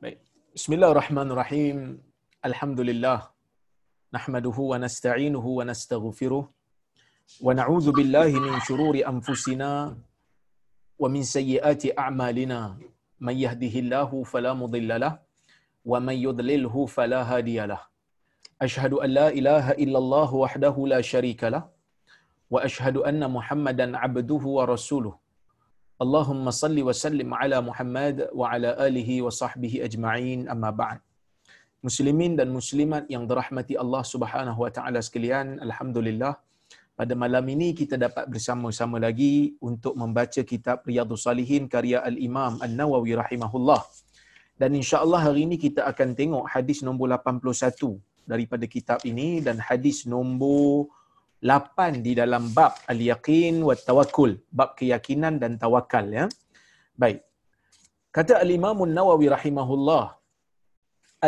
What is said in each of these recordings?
بسم الله الرحمن الرحيم. الحمد لله نحمده ونستعينه ونستغفره ونعوذ بالله من شرور أنفسنا ومن سيئات أعمالنا. من يهده الله فلا مضل له ومن يضلله فلا هادي له. أشهد أن لا إله إلا الله وحده لا شريك له وأشهد أن محمدا عبده ورسوله. Allahumma salli wa sallim ala Muhammad wa ala alihi wa sahbihi ajma'in amma ba'd. Muslimin dan muslimat yang dirahmati Allah Subhanahu wa taala sekalian, alhamdulillah pada malam ini kita dapat bersama-sama lagi untuk membaca kitab Riyadhus Salihin karya Al-Imam An-Nawawi rahimahullah. Dan insya-Allah hari ini kita akan tengok hadis nombor 81 daripada kitab ini dan hadis nombor 8 di dalam bab al-yaqin wa tawakkul, bab keyakinan dan tawakal ya. Baik. Kata al-Imam An-Nawawi rahimahullah,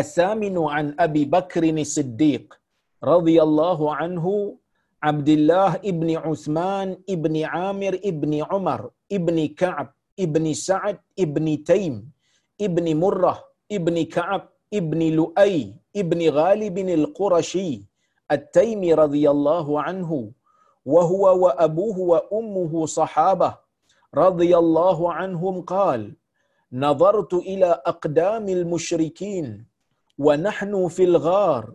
"As-saminu an Abi Bakr As-Siddiq radhiyallahu anhu Abdullah ibn Uthman ibn Amir ibn Umar ibn Ka'ab ibn Sa'ad ibn Taim ibn Murrah ibn Ka'ab ibn Lu'ay ibn Ghalib al-Qurashi التيمي رضي الله عنه وهو وأبوه وأمه صحابة رضي الله عنهم قال نظرت إلى أقدام المشركين ونحن في الغار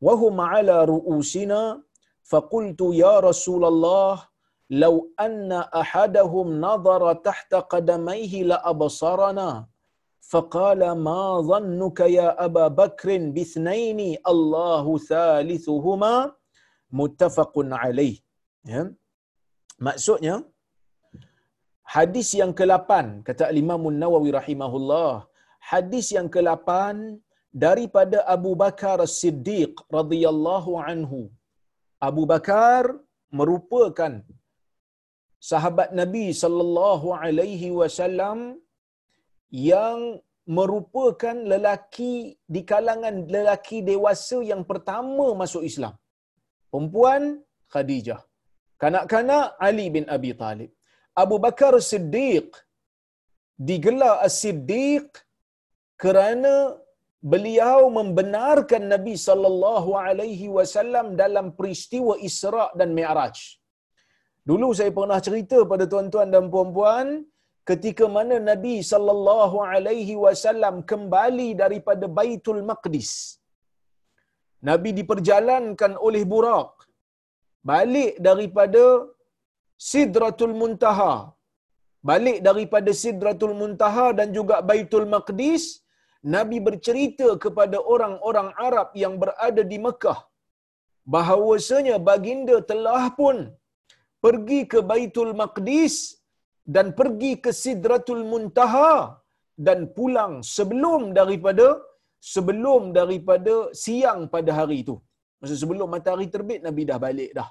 وهم على رؤوسنا فقلت يا رسول الله لو أن أحدهم نظر تحت قدميه لأبصرنا فقال ما ظنك يا أبا بكر باثنين الله ثالثهما متفق عليه ya. maksudnya hadis yang ke-8 kata Imam Nawawi rahimahullah hadis yang ke-8 daripada Abu Bakar As-Siddiq radhiyallahu anhu Abu Bakar merupakan sahabat Nabi sallallahu alaihi wasallam yang merupakan lelaki di kalangan lelaki dewasa yang pertama masuk Islam. Perempuan Khadijah. Kanak-kanak Ali bin Abi Talib. Abu Bakar Siddiq digelar As-Siddiq kerana beliau membenarkan Nabi sallallahu alaihi wasallam dalam peristiwa Isra dan Mi'raj. Dulu saya pernah cerita pada tuan-tuan dan puan-puan, ketika mana Nabi sallallahu alaihi wasallam kembali daripada Baitul Maqdis. Nabi diperjalankan oleh Buraq balik daripada Sidratul Muntaha. Balik daripada Sidratul Muntaha dan juga Baitul Maqdis, Nabi bercerita kepada orang-orang Arab yang berada di Mekah bahawasanya baginda telah pun pergi ke Baitul Maqdis dan pergi ke Sidratul Muntaha dan pulang sebelum daripada sebelum daripada siang pada hari itu. Maksud sebelum matahari terbit Nabi dah balik dah.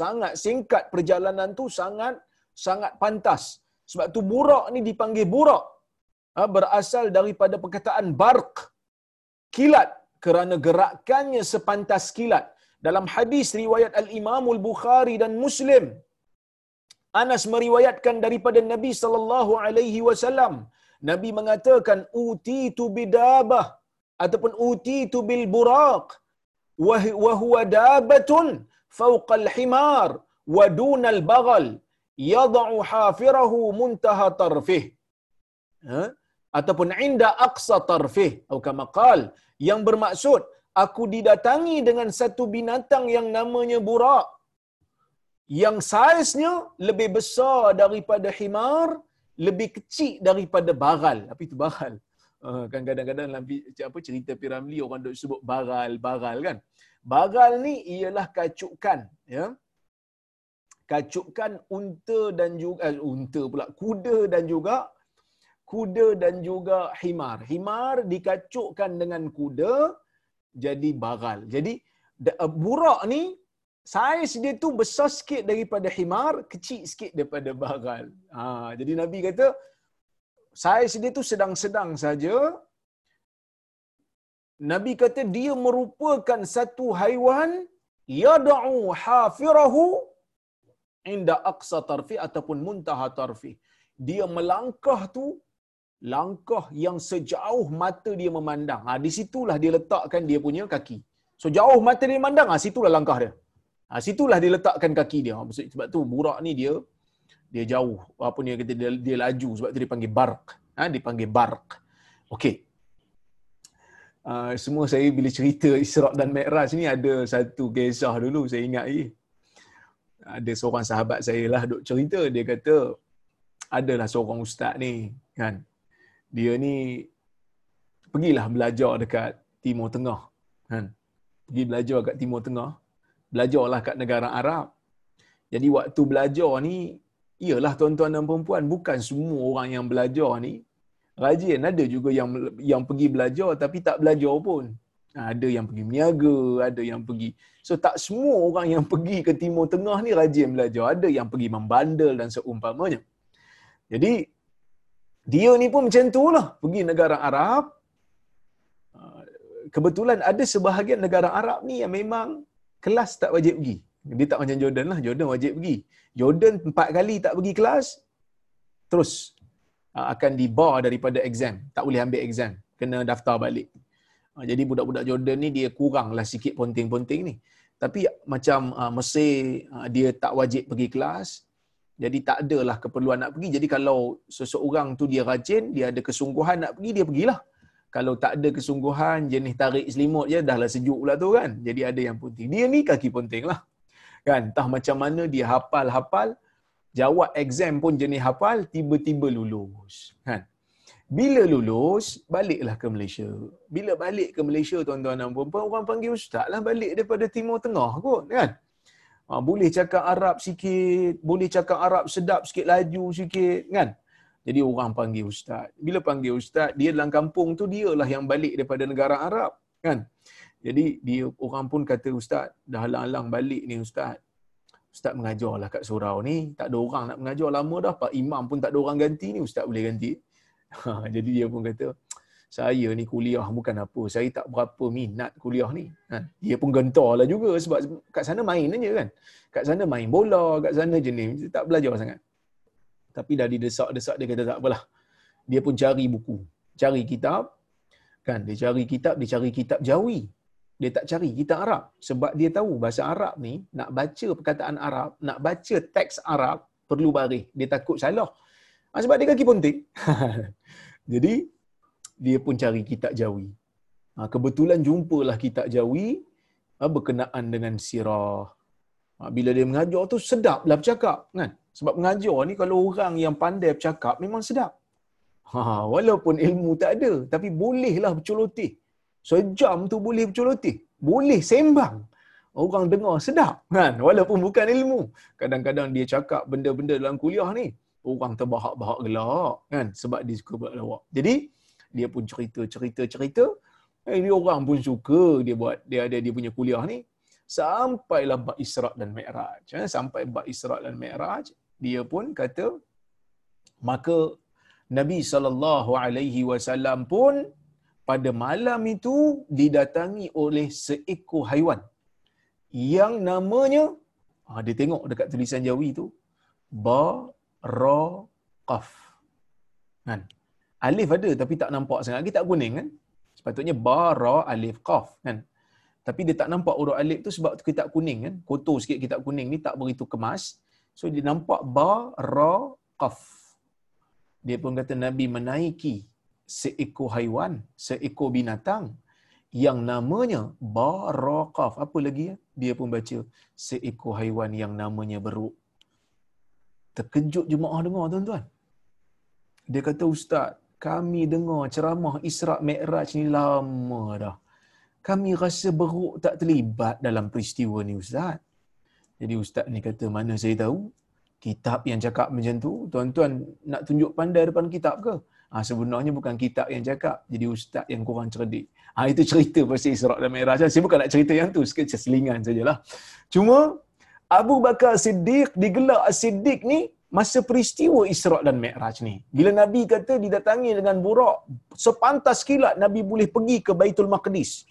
Sangat singkat perjalanan tu sangat sangat pantas. Sebab tu burak ni dipanggil burak. Ha, berasal daripada perkataan barq. Kilat kerana gerakannya sepantas kilat. Dalam hadis riwayat Al-Imam Al-Bukhari dan Muslim, Anas meriwayatkan daripada Nabi sallallahu alaihi wasallam. Nabi mengatakan utitu bidabah ataupun utitu bil buraq wa huwa dabatun fawqa al himar wa duna al baghal yad'u hafirahu muntaha tarfih. Ha? ataupun inda aqsa tarfih atau kama qal yang bermaksud aku didatangi dengan satu binatang yang namanya burak yang saiznya lebih besar daripada himar, lebih kecil daripada baral. Apa itu baral? Uh, kan kadang-kadang dalam apa cerita Piramli orang duk sebut baral, baral kan. Baral ni ialah kacukan, ya. Kacukan unta dan juga eh, unta pula, kuda dan juga kuda dan juga himar. Himar dikacukkan dengan kuda jadi baral. Jadi burak ni saiz dia tu besar sikit daripada himar, kecil sikit daripada bagal. Ha, jadi Nabi kata, saiz dia tu sedang-sedang saja. Nabi kata dia merupakan satu haiwan yad'u hafirahu inda aqsa tarfi ataupun muntaha tarfi. Dia melangkah tu langkah yang sejauh mata dia memandang. Ha, di situlah dia letakkan dia punya kaki. So jauh mata dia memandang, ha, situlah langkah dia. Ha, situlah dia letakkan kaki dia. Ha, sebab tu burak ni dia dia jauh. Apa ni kata dia, dia laju sebab tu dia panggil barq. Ha, dia panggil barq. Okey. Uh, semua saya bila cerita Isra' dan Mi'raj ni ada satu kisah dulu saya ingat lagi. Ada seorang sahabat saya lah duk cerita dia kata adalah seorang ustaz ni kan dia ni pergilah belajar dekat Timur Tengah kan pergi belajar kat Timur Tengah belajarlah kat negara Arab. Jadi waktu belajar ni iyalah tuan-tuan dan puan bukan semua orang yang belajar ni. Rajin ada juga yang yang pergi belajar tapi tak belajar pun. Ha, ada yang pergi meniaga ada yang pergi. So tak semua orang yang pergi ke Timur Tengah ni rajin belajar. Ada yang pergi membandel dan seumpamanya. Jadi dia ni pun macam tu lah. Pergi negara Arab. Ah, kebetulan ada sebahagian negara Arab ni yang memang kelas tak wajib pergi. Dia tak macam Jordan lah. Jordan wajib pergi. Jordan empat kali tak pergi kelas. Terus ah, akan dibar daripada exam. Tak boleh ambil exam. Kena daftar balik. Ah, jadi budak-budak Jordan ni dia kurang lah sikit ponting-ponting ni. Tapi macam Mesir dia tak wajib pergi kelas. Jadi tak adalah keperluan nak pergi. Jadi kalau seseorang tu dia rajin, dia ada kesungguhan nak pergi, dia pergilah. Kalau tak ada kesungguhan, jenis tarik selimut je, dah lah sejuk pula tu kan. Jadi ada yang penting. Dia ni kaki penting lah. Kan? Entah macam mana dia hafal-hafal, jawab exam pun jenis hafal, tiba-tiba lulus. Kan? Bila lulus, baliklah ke Malaysia. Bila balik ke Malaysia, tuan-tuan dan puan orang panggil ustaz lah balik daripada Timur Tengah kot. Kan? Ha, boleh cakap Arab sikit, boleh cakap Arab sedap sikit, laju sikit, kan? Jadi orang panggil ustaz. Bila panggil ustaz, dia dalam kampung tu dialah yang balik daripada negara Arab, kan? Jadi dia orang pun kata ustaz, dah halang-halang balik ni ustaz. Ustaz mengajarlah kat surau ni, tak ada orang nak mengajar lama dah, Pak Imam pun tak ada orang ganti ni, ustaz boleh ganti. Ha, jadi dia pun kata, saya ni kuliah bukan apa. Saya tak berapa minat kuliah ni. Ha? Dia pun gentar lah juga sebab kat sana main aja kan. Kat sana main bola, kat sana jenis. Tak belajar sangat. Tapi dah didesak-desak dia kata tak apalah. Dia pun cari buku. Cari kitab. Kan? Dia cari kitab, dia cari kitab Jawi. Dia tak cari kitab Arab. Sebab dia tahu bahasa Arab ni, nak baca perkataan Arab, nak baca teks Arab, perlu baris. Dia takut salah. Ha, sebab dia kaki penting. Jadi, dia pun cari kitab Jawi. Ha, kebetulan jumpalah kitab Jawi ha, berkenaan dengan sirah. Ha, bila dia mengajar tu sedaplah bercakap kan. Sebab mengajar ni kalau orang yang pandai bercakap memang sedap. Ha, walaupun ilmu tak ada tapi bolehlah berceloteh. Sejam tu boleh berceloteh. Boleh sembang. Orang dengar sedap kan walaupun bukan ilmu. Kadang-kadang dia cakap benda-benda dalam kuliah ni orang terbahak-bahak gelak kan sebab dia suka buat lawak. Jadi dia pun cerita cerita cerita eh, dia orang pun suka dia buat dia ada dia punya kuliah ni sampailah bab Isra dan Mi'raj eh, sampai bab Isra dan Mi'raj dia pun kata maka Nabi sallallahu alaihi wasallam pun pada malam itu didatangi oleh seekor haiwan yang namanya ha, dia tengok dekat tulisan Jawi tu ba ra qaf kan? Alif ada tapi tak nampak sangat lagi tak kuning kan? Sepatutnya ba ra alif qaf kan? Tapi dia tak nampak huruf alif tu sebab kitab kuning kan? Kotor sikit kitab kuning ni tak begitu kemas so dia nampak ba ra qaf. Dia pun kata nabi menaiki seekor haiwan seekor binatang yang namanya baraqaf apa lagi ya? Dia pun baca seekor haiwan yang namanya beruk. Terkejut jemaah dengar tuan-tuan. Dia kata ustaz kami dengar ceramah Isra Mi'raj ni lama dah. Kami rasa beruk tak terlibat dalam peristiwa ni Ustaz. Jadi Ustaz ni kata, mana saya tahu? Kitab yang cakap macam tu, tuan-tuan nak tunjuk pandai depan kitab ke? Ha, sebenarnya bukan kitab yang cakap. Jadi Ustaz yang kurang cerdik. Ha, itu cerita pasal Isra dan Mi'raj. Saya bukan nak cerita yang tu, sikit selingan sajalah. Cuma, Abu Bakar Siddiq, digelar Siddiq ni, masa peristiwa Isra' dan Mi'raj ni. Bila Nabi kata didatangi dengan burak, sepantas kilat Nabi boleh pergi ke Baitul Maqdis.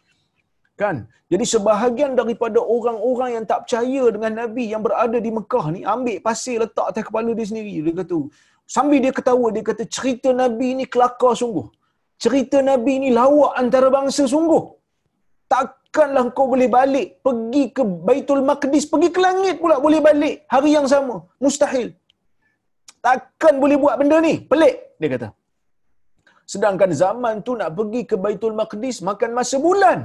Kan? Jadi sebahagian daripada orang-orang yang tak percaya dengan Nabi yang berada di Mekah ni, ambil pasir letak atas kepala dia sendiri. Dia kata, Sambil dia ketawa, dia kata cerita Nabi ni kelakar sungguh. Cerita Nabi ni lawak antarabangsa sungguh. Takkanlah kau boleh balik pergi ke Baitul Maqdis, pergi ke langit pula boleh balik hari yang sama. Mustahil. Takkan boleh buat benda ni? Pelik, dia kata. Sedangkan zaman tu nak pergi ke Baitul Maqdis makan masa bulan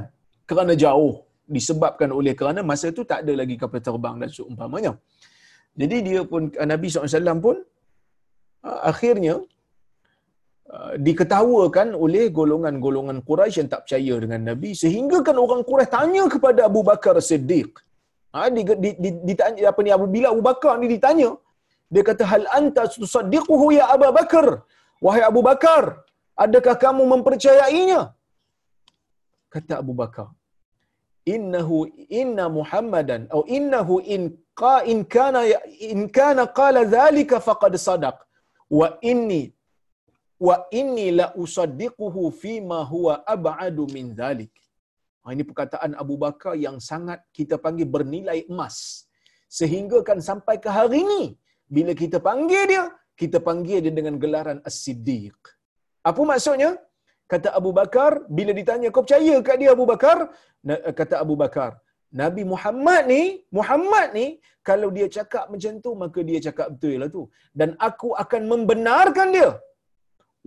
kerana jauh disebabkan oleh kerana masa tu tak ada lagi kapal terbang dan seumpamanya. Jadi dia pun Nabi SAW pun ah, akhirnya ah, diketawakan oleh golongan-golongan Quraisy yang tak percaya dengan Nabi sehingga kan orang Quraisy tanya kepada Abu Bakar Siddiq. Ha, di, di, di, ditanya apa ni Abu bila Abu Bakar ni ditanya dia kata hal anta tusaddiquhu ya Abu Bakar wahai Abu Bakar adakah kamu mempercayainya kata Abu Bakar innahu inna muhammadan atau innahu in qa in kana in kana qala dhalika faqad sadaq. Wa inni wa inni la usaddiquhu fi ma huwa ab'adu min dhalik ha, ini perkataan Abu Bakar yang sangat kita panggil bernilai emas. Sehingga kan sampai ke hari ini bila kita panggil dia kita panggil dia dengan gelaran as-siddiq. Apa maksudnya kata Abu Bakar bila ditanya kau percaya kat dia Abu Bakar? Kata Abu Bakar Nabi Muhammad ni Muhammad ni kalau dia cakap macam tu maka dia cakap betul lah tu. Dan aku akan membenarkan dia.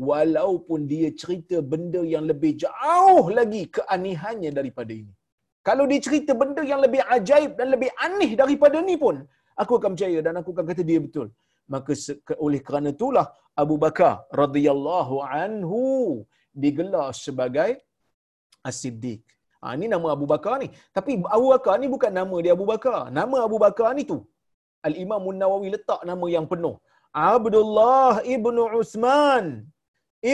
Walaupun dia cerita benda yang lebih jauh lagi keanihannya daripada ini. Kalau dia cerita benda yang lebih ajaib dan lebih aneh daripada ni pun aku akan percaya dan aku akan kata dia betul. Maka oleh kerana itulah Abu Bakar radhiyallahu anhu digelar sebagai As-Siddiq. Ha, ini nama Abu Bakar ni. Tapi Abu Bakar ni bukan nama dia Abu Bakar. Nama Abu Bakar ni tu. Al-Imam Nawawi letak nama yang penuh. Abdullah ibnu Uthman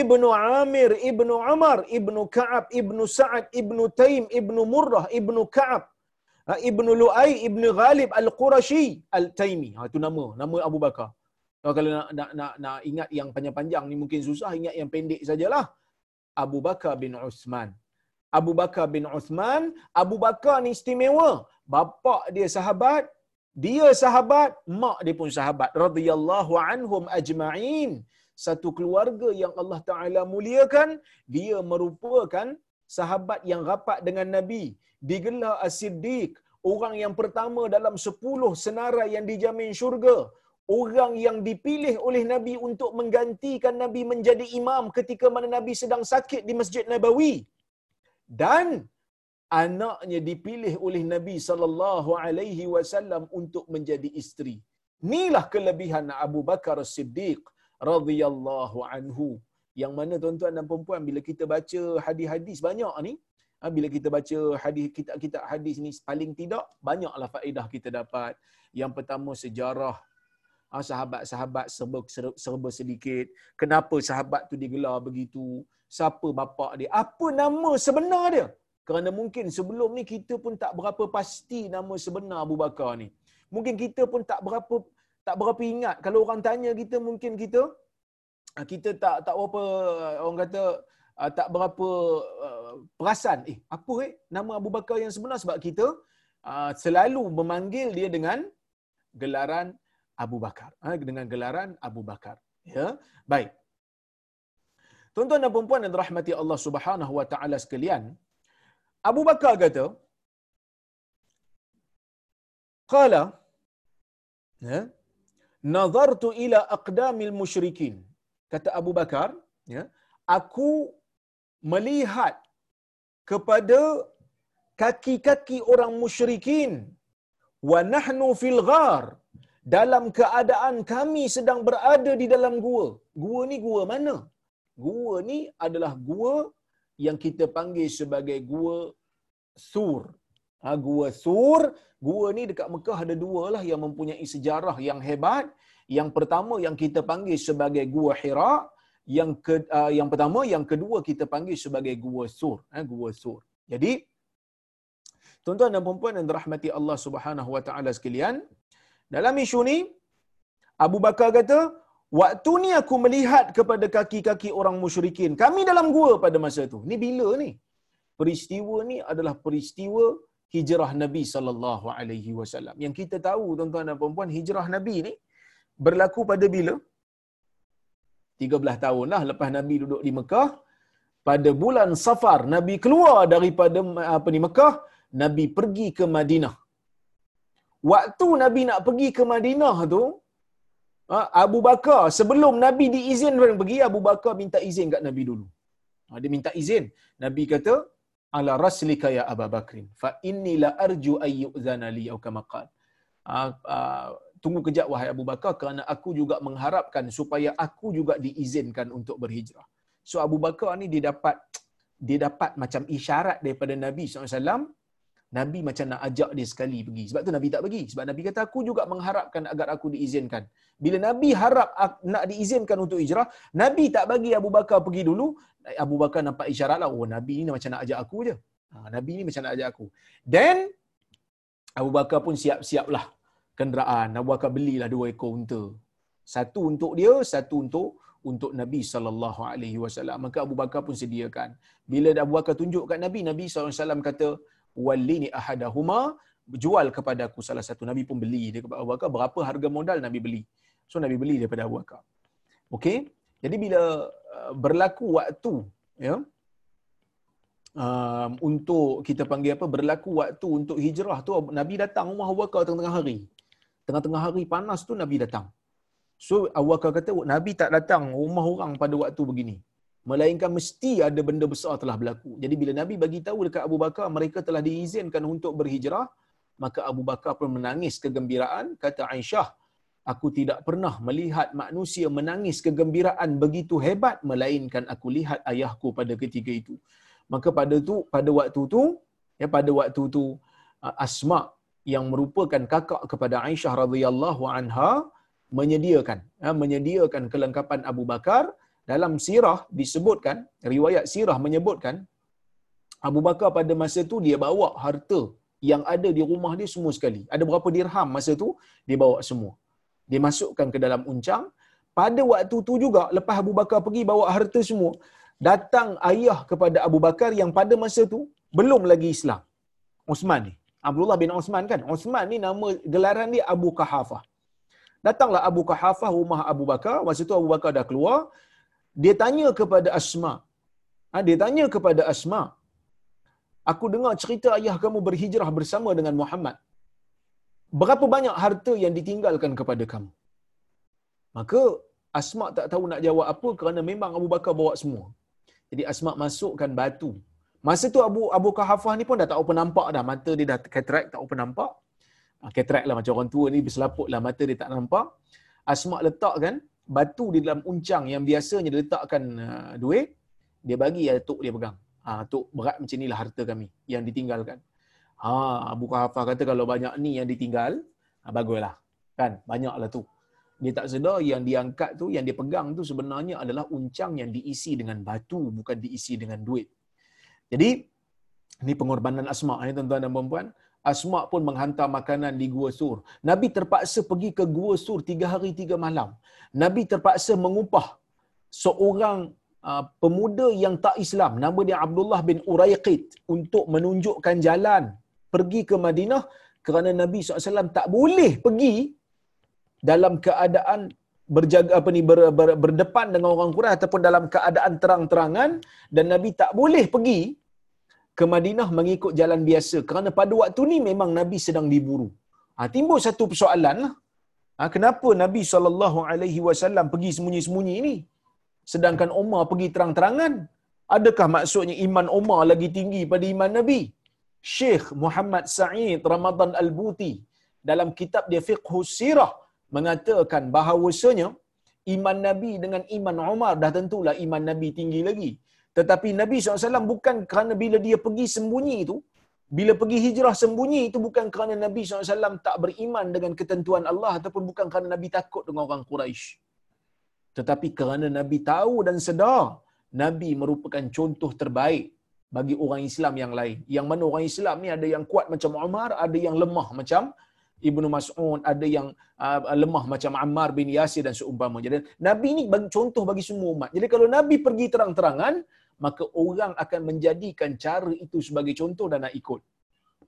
ibnu Amir ibnu Umar ibnu Ka'ab ibnu Sa'ad ibnu Taim ibnu Murrah ibnu Ka'ab ha, ibnu Lu'ay ibnu Ghalib Al-Qurashi Al-Taimi. Ha, itu nama. Nama Abu Bakar. Kalau nak, nak, nak, nak ingat yang panjang-panjang ni mungkin susah. Ingat yang pendek sajalah. Abu Bakar bin Uthman. Abu Bakar bin Uthman, Abu Bakar ni istimewa. Bapa dia sahabat, dia sahabat, mak dia pun sahabat. Radhiyallahu anhum ajma'in. Satu keluarga yang Allah Ta'ala muliakan, dia merupakan sahabat yang rapat dengan Nabi. Digelar As-Siddiq, orang yang pertama dalam sepuluh senarai yang dijamin syurga orang yang dipilih oleh Nabi untuk menggantikan Nabi menjadi imam ketika mana Nabi sedang sakit di Masjid Nabawi dan anaknya dipilih oleh Nabi sallallahu alaihi wasallam untuk menjadi isteri. Inilah kelebihan Abu Bakar Siddiq radhiyallahu anhu. Yang mana tuan-tuan dan puan bila kita baca hadis-hadis banyak ni, ha, bila kita baca hadis kitab-kitab hadis ni paling tidak banyaklah faedah kita dapat. Yang pertama sejarah Ah, sahabat-sahabat serba, serba sedikit. Kenapa sahabat tu digelar begitu? Siapa bapa dia? Apa nama sebenar dia? Kerana mungkin sebelum ni kita pun tak berapa pasti nama sebenar Abu Bakar ni. Mungkin kita pun tak berapa tak berapa ingat. Kalau orang tanya kita mungkin kita ah, kita tak tak berapa orang kata ah, tak berapa perasan. Eh, apa eh nama Abu Bakar yang sebenar sebab kita selalu memanggil dia dengan gelaran Abu Bakar. Ha, dengan gelaran Abu Bakar. Ya? Baik. Tuan-tuan dan puan-puan yang dirahmati Allah Subhanahu wa taala sekalian Abu Bakar kata qala ya nazartu ila aqdamil musyrikin. Kata Abu Bakar ya aku melihat kepada kaki-kaki orang musyrikin. Wa nahnu fil ghar dalam keadaan kami sedang berada di dalam gua. Gua ni gua mana? Gua ni adalah gua yang kita panggil sebagai gua Sur. Ha, gua Sur, gua ni dekat Mekah ada dua lah yang mempunyai sejarah yang hebat. Yang pertama yang kita panggil sebagai gua Hira, yang ke, uh, yang pertama yang kedua kita panggil sebagai gua Sur, ha, gua Sur. Jadi tuan-tuan dan puan-puan yang dirahmati Allah Subhanahu wa taala sekalian, dalam isu ni, Abu Bakar kata, waktu ni aku melihat kepada kaki-kaki orang musyrikin. Kami dalam gua pada masa tu. Ni bila ni? Peristiwa ni adalah peristiwa hijrah Nabi sallallahu alaihi wasallam. Yang kita tahu tuan-tuan dan puan-puan, hijrah Nabi ni berlaku pada bila? 13 tahun lah lepas Nabi duduk di Mekah. Pada bulan Safar, Nabi keluar daripada apa ni Mekah, Nabi pergi ke Madinah. Waktu Nabi nak pergi ke Madinah tu, ha, Abu Bakar sebelum Nabi diizinkan pergi, Abu Bakar minta izin kat Nabi dulu. Ha, dia minta izin. Nabi kata, ala raslika ya Abu Bakrin, fa inni la arju ayyuzana li au kama qala uh, uh, tunggu kejap wahai Abu Bakar kerana aku juga mengharapkan supaya aku juga diizinkan untuk berhijrah. So Abu Bakar ni dia dapat dia dapat macam isyarat daripada Nabi SAW. Nabi macam nak ajak dia sekali pergi. Sebab tu Nabi tak pergi. Sebab Nabi kata aku juga mengharapkan agar aku diizinkan. Bila Nabi harap nak diizinkan untuk hijrah, Nabi tak bagi Abu Bakar pergi dulu. Abu Bakar nampak isyarat lah. Oh Nabi ni macam nak ajak aku je. Ha, Nabi ni macam nak ajak aku. Then Abu Bakar pun siap-siap lah kenderaan. Abu Bakar belilah dua ekor unta. Satu untuk dia, satu untuk untuk Nabi sallallahu alaihi wasallam. Maka Abu Bakar pun sediakan. Bila Abu Bakar tunjuk kat Nabi, Nabi sallallahu alaihi wasallam kata, "Wallini ahadahuma" jual kepada aku salah satu Nabi pun beli dia kepada Abu Bakar berapa harga modal Nabi beli. So Nabi beli daripada Abu Bakar. Okey. Jadi bila uh, berlaku waktu ya um, untuk kita panggil apa berlaku waktu untuk hijrah tu Nabi datang rumah Abu Bakar tengah-tengah hari. Tengah-tengah hari panas tu Nabi datang. So Abu Bakar kata Nabi tak datang rumah orang pada waktu begini. Melainkan mesti ada benda besar telah berlaku. Jadi bila Nabi bagi tahu dekat Abu Bakar mereka telah diizinkan untuk berhijrah, maka Abu Bakar pun menangis kegembiraan. Kata Aisyah aku tidak pernah melihat manusia menangis kegembiraan begitu hebat melainkan aku lihat ayahku pada ketika itu. Maka pada tu pada waktu tu ya pada waktu tu Asma yang merupakan kakak kepada Aisyah radhiyallahu anha menyediakan ya, menyediakan kelengkapan Abu Bakar dalam sirah disebutkan riwayat sirah menyebutkan Abu Bakar pada masa tu dia bawa harta yang ada di rumah dia semua sekali. Ada berapa dirham masa tu dia bawa semua. Dia masukkan ke dalam uncang. Pada waktu tu juga lepas Abu Bakar pergi bawa harta semua, datang ayah kepada Abu Bakar yang pada masa tu belum lagi Islam. Osman ni. Abdullah bin Osman kan. Osman ni nama gelaran dia Abu Kahafah. Datanglah Abu Kahafah rumah Abu Bakar. Masa tu Abu Bakar dah keluar. Dia tanya kepada Asma. Ha, dia tanya kepada Asma. Aku dengar cerita ayah kamu berhijrah bersama dengan Muhammad. Berapa banyak harta yang ditinggalkan kepada kamu? Maka Asma tak tahu nak jawab apa kerana memang Abu Bakar bawa semua. Jadi Asma masukkan batu. Masa tu Abu Abu Kahafah ni pun dah tak apa nampak dah. Mata dia dah cataract tak apa nampak. Cataract ah, lah macam orang tua ni berselaput lah mata dia tak nampak. Asma letakkan batu di dalam uncang yang biasanya dia letakkan uh, duit. Dia bagi atuk dia pegang. Ha, tok berat macam inilah harta kami yang ditinggalkan. Ha, Abu Kahafah kata kalau banyak ni yang ditinggal, ha, baguslah. Kan? Banyaklah tu dia tak sedar yang diangkat tu, yang dia pegang tu sebenarnya adalah uncang yang diisi dengan batu, bukan diisi dengan duit. Jadi, ini pengorbanan Asma' ni tuan-tuan dan puan Asma' pun menghantar makanan di Gua Sur. Nabi terpaksa pergi ke Gua Sur tiga hari, tiga malam. Nabi terpaksa mengupah seorang uh, pemuda yang tak Islam, nama dia Abdullah bin Uraiqid, untuk menunjukkan jalan pergi ke Madinah kerana Nabi SAW tak boleh pergi dalam keadaan berjaga apa ni ber, ber, berdepan dengan orang Quraisy ataupun dalam keadaan terang-terangan dan Nabi tak boleh pergi ke Madinah mengikut jalan biasa kerana pada waktu ni memang Nabi sedang diburu. Ha, timbul satu persoalan lah. Ha, kenapa Nabi SAW pergi sembunyi-sembunyi ini? Sedangkan Umar pergi terang-terangan. Adakah maksudnya iman Umar lagi tinggi pada iman Nabi? Syekh Muhammad Sa'id Ramadan Al-Buti dalam kitab dia Fiqhus Sirah mengatakan bahawasanya iman Nabi dengan iman Umar dah tentulah iman Nabi tinggi lagi. Tetapi Nabi SAW bukan kerana bila dia pergi sembunyi itu, bila pergi hijrah sembunyi itu bukan kerana Nabi SAW tak beriman dengan ketentuan Allah ataupun bukan kerana Nabi takut dengan orang Quraisy. Tetapi kerana Nabi tahu dan sedar Nabi merupakan contoh terbaik bagi orang Islam yang lain. Yang mana orang Islam ni ada yang kuat macam Umar, ada yang lemah macam Ibnu Mas'ud, ada yang uh, lemah macam Ammar bin Yasir dan seumpama. Jadi Nabi ni bagi contoh bagi semua umat. Jadi kalau Nabi pergi terang-terangan, maka orang akan menjadikan cara itu sebagai contoh dan nak ikut.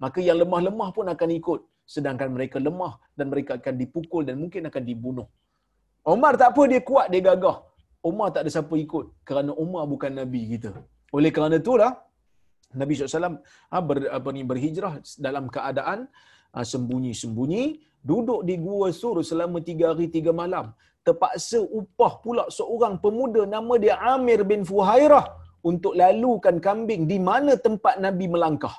Maka yang lemah-lemah pun akan ikut. Sedangkan mereka lemah dan mereka akan dipukul dan mungkin akan dibunuh. Umar tak apa, dia kuat, dia gagah. Umar tak ada siapa ikut kerana Umar bukan Nabi kita. Oleh kerana itulah, Nabi SAW ha, ber, apa ni, berhijrah dalam keadaan ha, sembunyi-sembunyi, duduk di Gua Sur selama tiga hari, tiga malam. Terpaksa upah pula seorang pemuda nama dia Amir bin Fuhairah untuk lalukan kambing di mana tempat Nabi melangkah.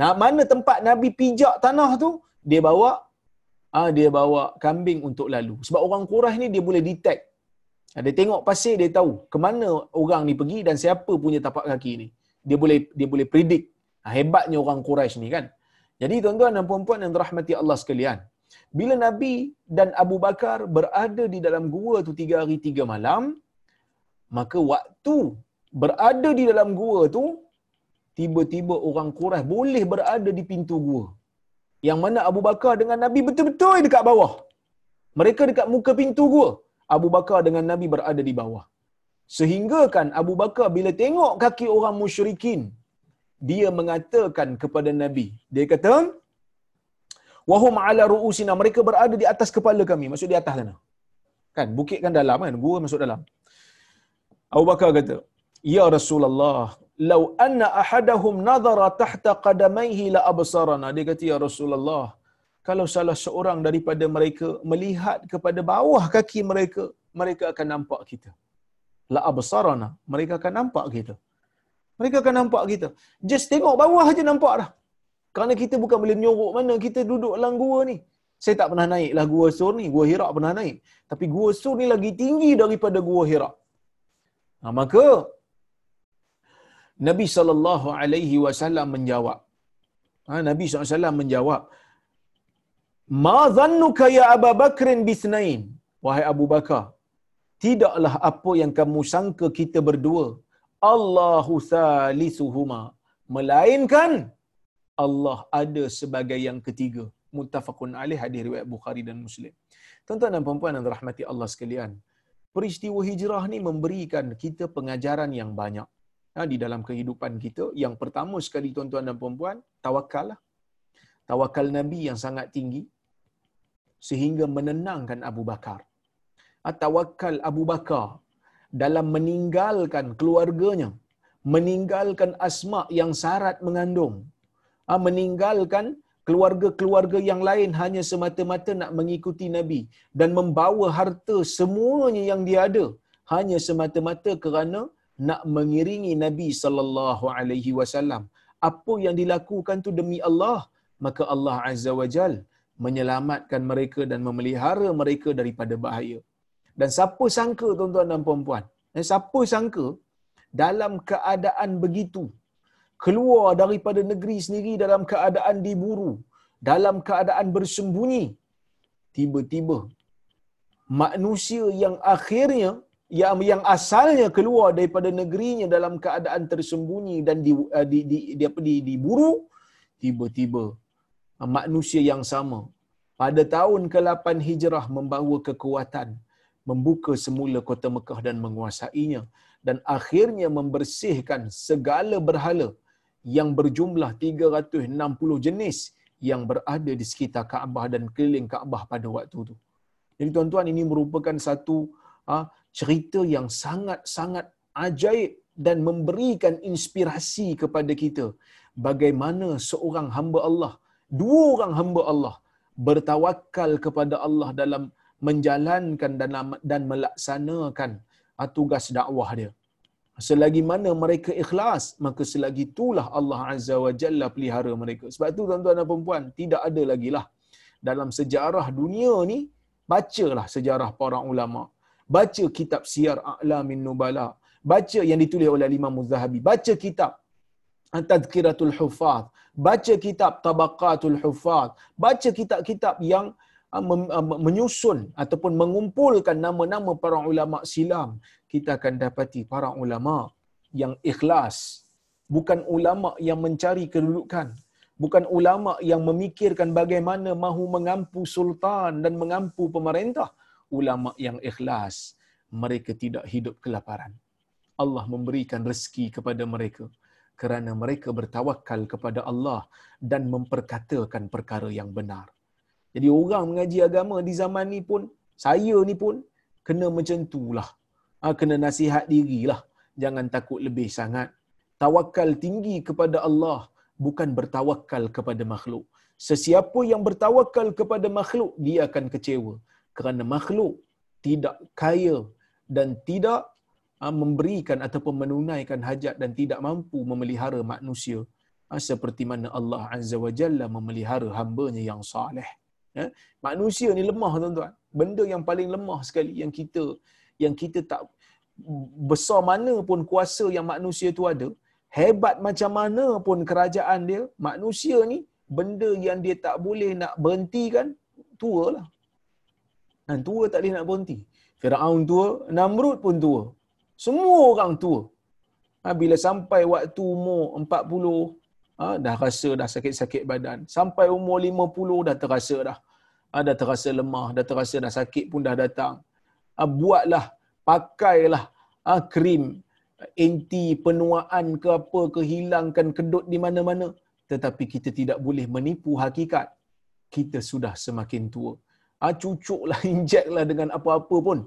Nah, mana tempat Nabi pijak tanah tu, dia bawa ah dia bawa kambing untuk lalu. Sebab orang Quraisy ni dia boleh detect. Dia tengok pasir dia tahu ke mana orang ni pergi dan siapa punya tapak kaki ni. Dia boleh dia boleh predict. Hebatnya orang Quraisy ni kan. Jadi tuan-tuan dan puan-puan yang dirahmati Allah sekalian, bila Nabi dan Abu Bakar berada di dalam gua tu tiga hari tiga malam, maka waktu berada di dalam gua tu, tiba-tiba orang Quraisy boleh berada di pintu gua. Yang mana Abu Bakar dengan Nabi betul-betul dekat bawah. Mereka dekat muka pintu gua. Abu Bakar dengan Nabi berada di bawah. Sehingga kan Abu Bakar bila tengok kaki orang musyrikin, dia mengatakan kepada Nabi. Dia kata, Wahum ala ru'usina. Mereka berada di atas kepala kami. Maksud di atas sana. Kan, bukit kan dalam kan. Gua masuk dalam. Abu Bakar kata, Ya Rasulullah, lau anna ahadahum nadhara tahta qadamaihi la absarana. Dia kata ya Rasulullah kalau salah seorang daripada mereka melihat kepada bawah kaki mereka mereka akan nampak kita. La absarana mereka akan nampak kita. Mereka akan nampak kita. Just tengok bawah aja nampak dah. Kerana kita bukan boleh menyorok mana kita duduk dalam gua ni. Saya tak pernah naik lah gua sur ni. Gua hira pernah naik. Tapi gua sur ni lagi tinggi daripada gua hira ha, maka Nabi sallallahu alaihi wasallam menjawab. Ha, Nabi SAW menjawab, "Ma dhannuka ya Abu Bakr bithnain?" Wahai Abu Bakar, tidaklah apa yang kamu sangka kita berdua. Allahu salisuhuma. Melainkan Allah ada sebagai yang ketiga. Muttafaqun alaih hadis riwayat Bukhari dan Muslim. Tuan-tuan dan puan-puan yang dirahmati Allah sekalian, peristiwa hijrah ni memberikan kita pengajaran yang banyak di dalam kehidupan kita. Yang pertama sekali tuan-tuan dan puan-puan, tawakal lah. Tawakal Nabi yang sangat tinggi sehingga menenangkan Abu Bakar. Ha, tawakal Abu Bakar dalam meninggalkan keluarganya, meninggalkan asma yang syarat mengandung, ha, meninggalkan keluarga-keluarga yang lain hanya semata-mata nak mengikuti Nabi dan membawa harta semuanya yang dia ada hanya semata-mata kerana nak mengiringi Nabi sallallahu alaihi wasallam. Apa yang dilakukan tu demi Allah, maka Allah Azza wa Jal menyelamatkan mereka dan memelihara mereka daripada bahaya. Dan siapa sangka tuan-tuan dan puan-puan? Dan siapa sangka dalam keadaan begitu keluar daripada negeri sendiri dalam keadaan diburu, dalam keadaan bersembunyi, tiba-tiba manusia yang akhirnya yang yang asalnya keluar daripada negerinya dalam keadaan tersembunyi dan di uh, di di, di apa di diburu tiba-tiba uh, manusia yang sama pada tahun ke-8 Hijrah membawa kekuatan membuka semula kota Mekah dan menguasainya dan akhirnya membersihkan segala berhala yang berjumlah 360 jenis yang berada di sekitar Kaabah dan keliling Kaabah pada waktu itu. Jadi tuan-tuan ini merupakan satu ha, cerita yang sangat-sangat ajaib dan memberikan inspirasi kepada kita bagaimana seorang hamba Allah, dua orang hamba Allah bertawakal kepada Allah dalam menjalankan dan dan melaksanakan tugas dakwah dia. Selagi mana mereka ikhlas, maka selagi itulah Allah Azza wa Jalla pelihara mereka. Sebab tu tuan-tuan dan puan tidak ada lagi lah dalam sejarah dunia ni, bacalah sejarah para ulama baca kitab Siyar A'lamin Nubala, baca yang ditulis oleh Imam Muzahabi, baca kitab Tadhkiratul Hufaz, baca kitab Tabaqatul Hufaz, baca kitab-kitab yang uh, uh, menyusun ataupun mengumpulkan nama-nama para ulama silam, kita akan dapati para ulama yang ikhlas, bukan ulama yang mencari kedudukan, bukan ulama yang memikirkan bagaimana mahu mengampu sultan dan mengampu pemerintah, ulama yang ikhlas mereka tidak hidup kelaparan Allah memberikan rezeki kepada mereka kerana mereka bertawakal kepada Allah dan memperkatakan perkara yang benar jadi orang mengaji agama di zaman ni pun saya ni pun kena macam itulah Ha, kena nasihat dirilah. Jangan takut lebih sangat. Tawakal tinggi kepada Allah bukan bertawakal kepada makhluk. Sesiapa yang bertawakal kepada makhluk, dia akan kecewa. Kerana makhluk tidak kaya dan tidak ha, memberikan ataupun menunaikan hajat dan tidak mampu memelihara manusia ha, seperti mana Allah Azza wa Jalla memelihara hambanya yang saleh. Ya? Manusia ni lemah tuan-tuan. Benda yang paling lemah sekali yang kita yang kita tak besar mana pun kuasa yang manusia tu ada, hebat macam mana pun kerajaan dia, manusia ni benda yang dia tak boleh nak berhentikan, tua lah. Dan tua tak boleh nak berhenti. Fir'aun tua, Namrud pun tua. Semua orang tua. Ha, bila sampai waktu umur 40, ha, dah rasa dah sakit-sakit badan. Sampai umur 50 dah terasa dah. Ha, dah terasa lemah, dah terasa dah sakit pun dah datang. Ha, buatlah, pakailah ha, krim anti penuaan ke apa ke hilangkan kedut di mana-mana tetapi kita tidak boleh menipu hakikat kita sudah semakin tua ah cucuklah injeklah dengan apa-apa pun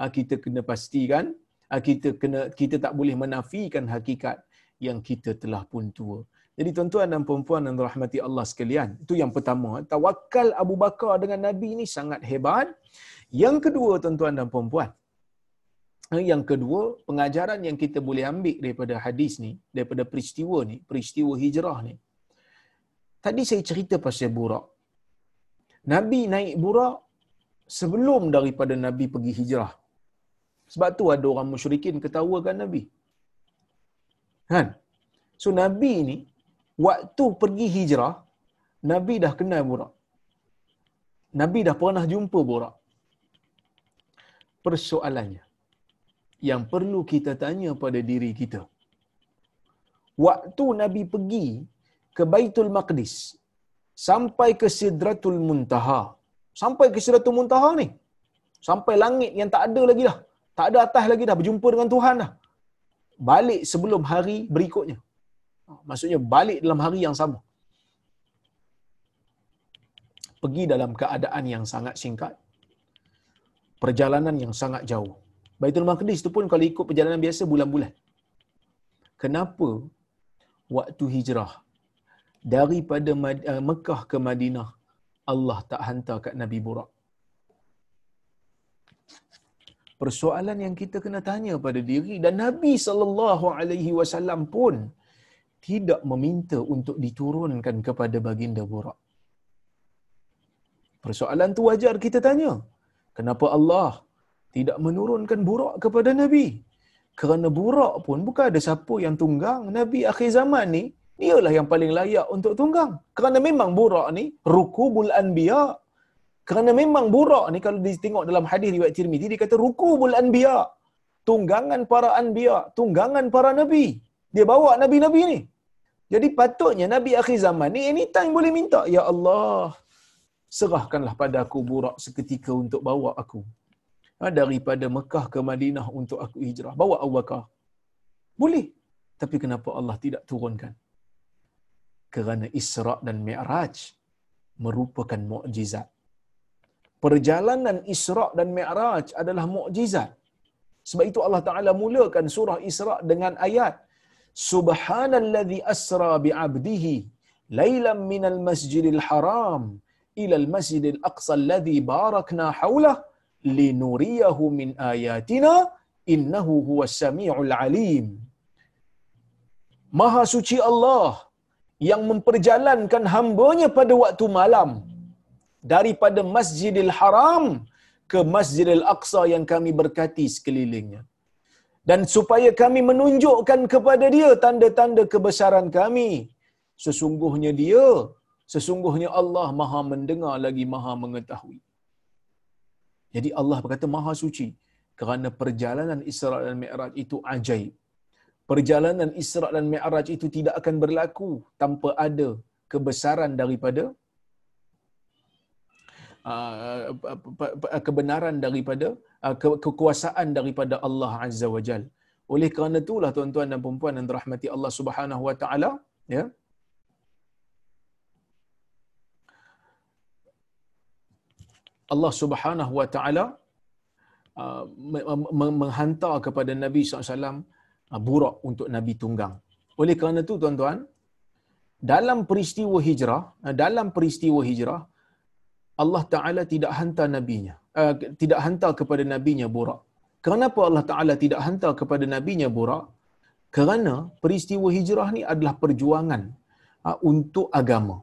ah kita kena pastikan ah kita kena kita tak boleh menafikan hakikat yang kita telah pun tua jadi tuan-tuan dan puan-puan yang rahmati Allah sekalian, itu yang pertama. Tawakal Abu Bakar dengan Nabi ini sangat hebat. Yang kedua tuan-tuan dan puan-puan, yang kedua, pengajaran yang kita boleh ambil daripada hadis ni, daripada peristiwa ni, peristiwa hijrah ni. Tadi saya cerita pasal burak. Nabi naik burak sebelum daripada Nabi pergi hijrah. Sebab tu ada orang musyrikin ketawakan Nabi. Kan? So Nabi ni waktu pergi hijrah, Nabi dah kenal burak. Nabi dah pernah jumpa burak. Persoalannya, yang perlu kita tanya pada diri kita. Waktu Nabi pergi ke Baitul Maqdis sampai ke Sidratul Muntaha. Sampai ke Sidratul Muntaha ni. Sampai langit yang tak ada lagi dah. Tak ada atas lagi dah berjumpa dengan Tuhan dah. Balik sebelum hari berikutnya. Maksudnya balik dalam hari yang sama. Pergi dalam keadaan yang sangat singkat. Perjalanan yang sangat jauh. Baitul Maqdis tu pun kalau ikut perjalanan biasa bulan-bulan. Kenapa waktu hijrah daripada eh, Mekah ke Madinah Allah tak hantar kat Nabi Burak? Persoalan yang kita kena tanya pada diri dan Nabi sallallahu alaihi wasallam pun tidak meminta untuk diturunkan kepada baginda Burak. Persoalan tu wajar kita tanya. Kenapa Allah tidak menurunkan burak kepada Nabi. Kerana burak pun bukan ada siapa yang tunggang. Nabi akhir zaman ni, dialah yang paling layak untuk tunggang. Kerana memang burak ni, rukubul anbiya. Kerana memang burak ni, kalau ditengok dalam hadis riwayat Tirmidhi, dia kata rukubul anbiya. Tunggangan para anbiya, tunggangan para nabi. Dia bawa nabi-nabi ni. Jadi patutnya Nabi akhir zaman ni anytime boleh minta, Ya Allah, serahkanlah pada aku burak seketika untuk bawa aku Ha, daripada Mekah ke Madinah untuk aku hijrah. Bawa Abu Bakar. Boleh. Tapi kenapa Allah tidak turunkan? Kerana Isra' dan Mi'raj merupakan mukjizat. Perjalanan Isra' dan Mi'raj adalah mukjizat. Sebab itu Allah Ta'ala mulakan surah Isra' dengan ayat Subhanalladzi asra bi'abdihi laylan minal masjidil haram ilal masjidil aqsa alladhi barakna hawlah linuriyahu min ayatina innahu huwas samiul alim Maha suci Allah yang memperjalankan hambanya pada waktu malam daripada Masjidil Haram ke Masjidil Aqsa yang kami berkati sekelilingnya. Dan supaya kami menunjukkan kepada dia tanda-tanda kebesaran kami. Sesungguhnya dia, sesungguhnya Allah maha mendengar lagi maha mengetahui. Jadi Allah berkata maha suci kerana perjalanan Isra dan Mi'raj itu ajaib. Perjalanan Isra dan Mi'raj itu tidak akan berlaku tanpa ada kebesaran daripada uh, kebenaran daripada uh, kekuasaan daripada Allah Azza wa Jal. Oleh kerana itulah tuan-tuan dan puan-puan yang dirahmati Allah Subhanahu wa taala, ya. Allah Subhanahu wa taala uh, menghantar kepada Nabi SAW uh, burak untuk Nabi tunggang. Oleh kerana itu tuan-tuan, dalam peristiwa hijrah, uh, dalam peristiwa hijrah, Allah Taala tidak hantar nabinya, uh, tidak hantar kepada nabinya burak. Kenapa Allah Taala tidak hantar kepada nabinya burak? Kerana peristiwa hijrah ni adalah perjuangan uh, untuk agama.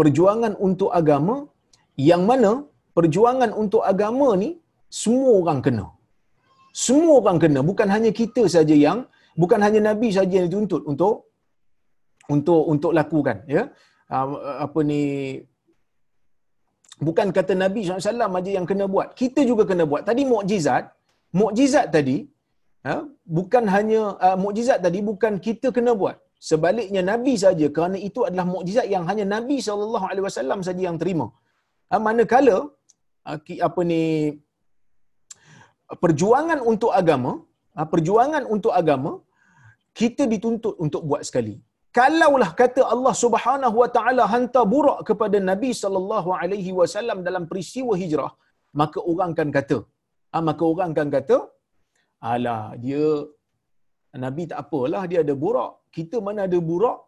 Perjuangan untuk agama yang mana perjuangan untuk agama ni semua orang kena. Semua orang kena, bukan hanya kita saja yang bukan hanya nabi saja yang dituntut untuk untuk untuk lakukan ya. Uh, apa ni bukan kata Nabi SAW aja yang kena buat. Kita juga kena buat. Tadi mukjizat, mukjizat tadi ha, bukan hanya uh, mukjizat tadi bukan kita kena buat. Sebaliknya Nabi saja kerana itu adalah mukjizat yang hanya Nabi SAW saja yang terima. Ha, manakala uh, apa ni perjuangan untuk agama, uh, perjuangan untuk agama kita dituntut untuk buat sekali. Kalaulah kata Allah Subhanahu wa taala hantar burak kepada Nabi sallallahu alaihi wasallam dalam peristiwa hijrah maka orang kan kata ah maka orang kan kata alah dia Nabi tak apalah dia ada burak. Kita mana ada burak?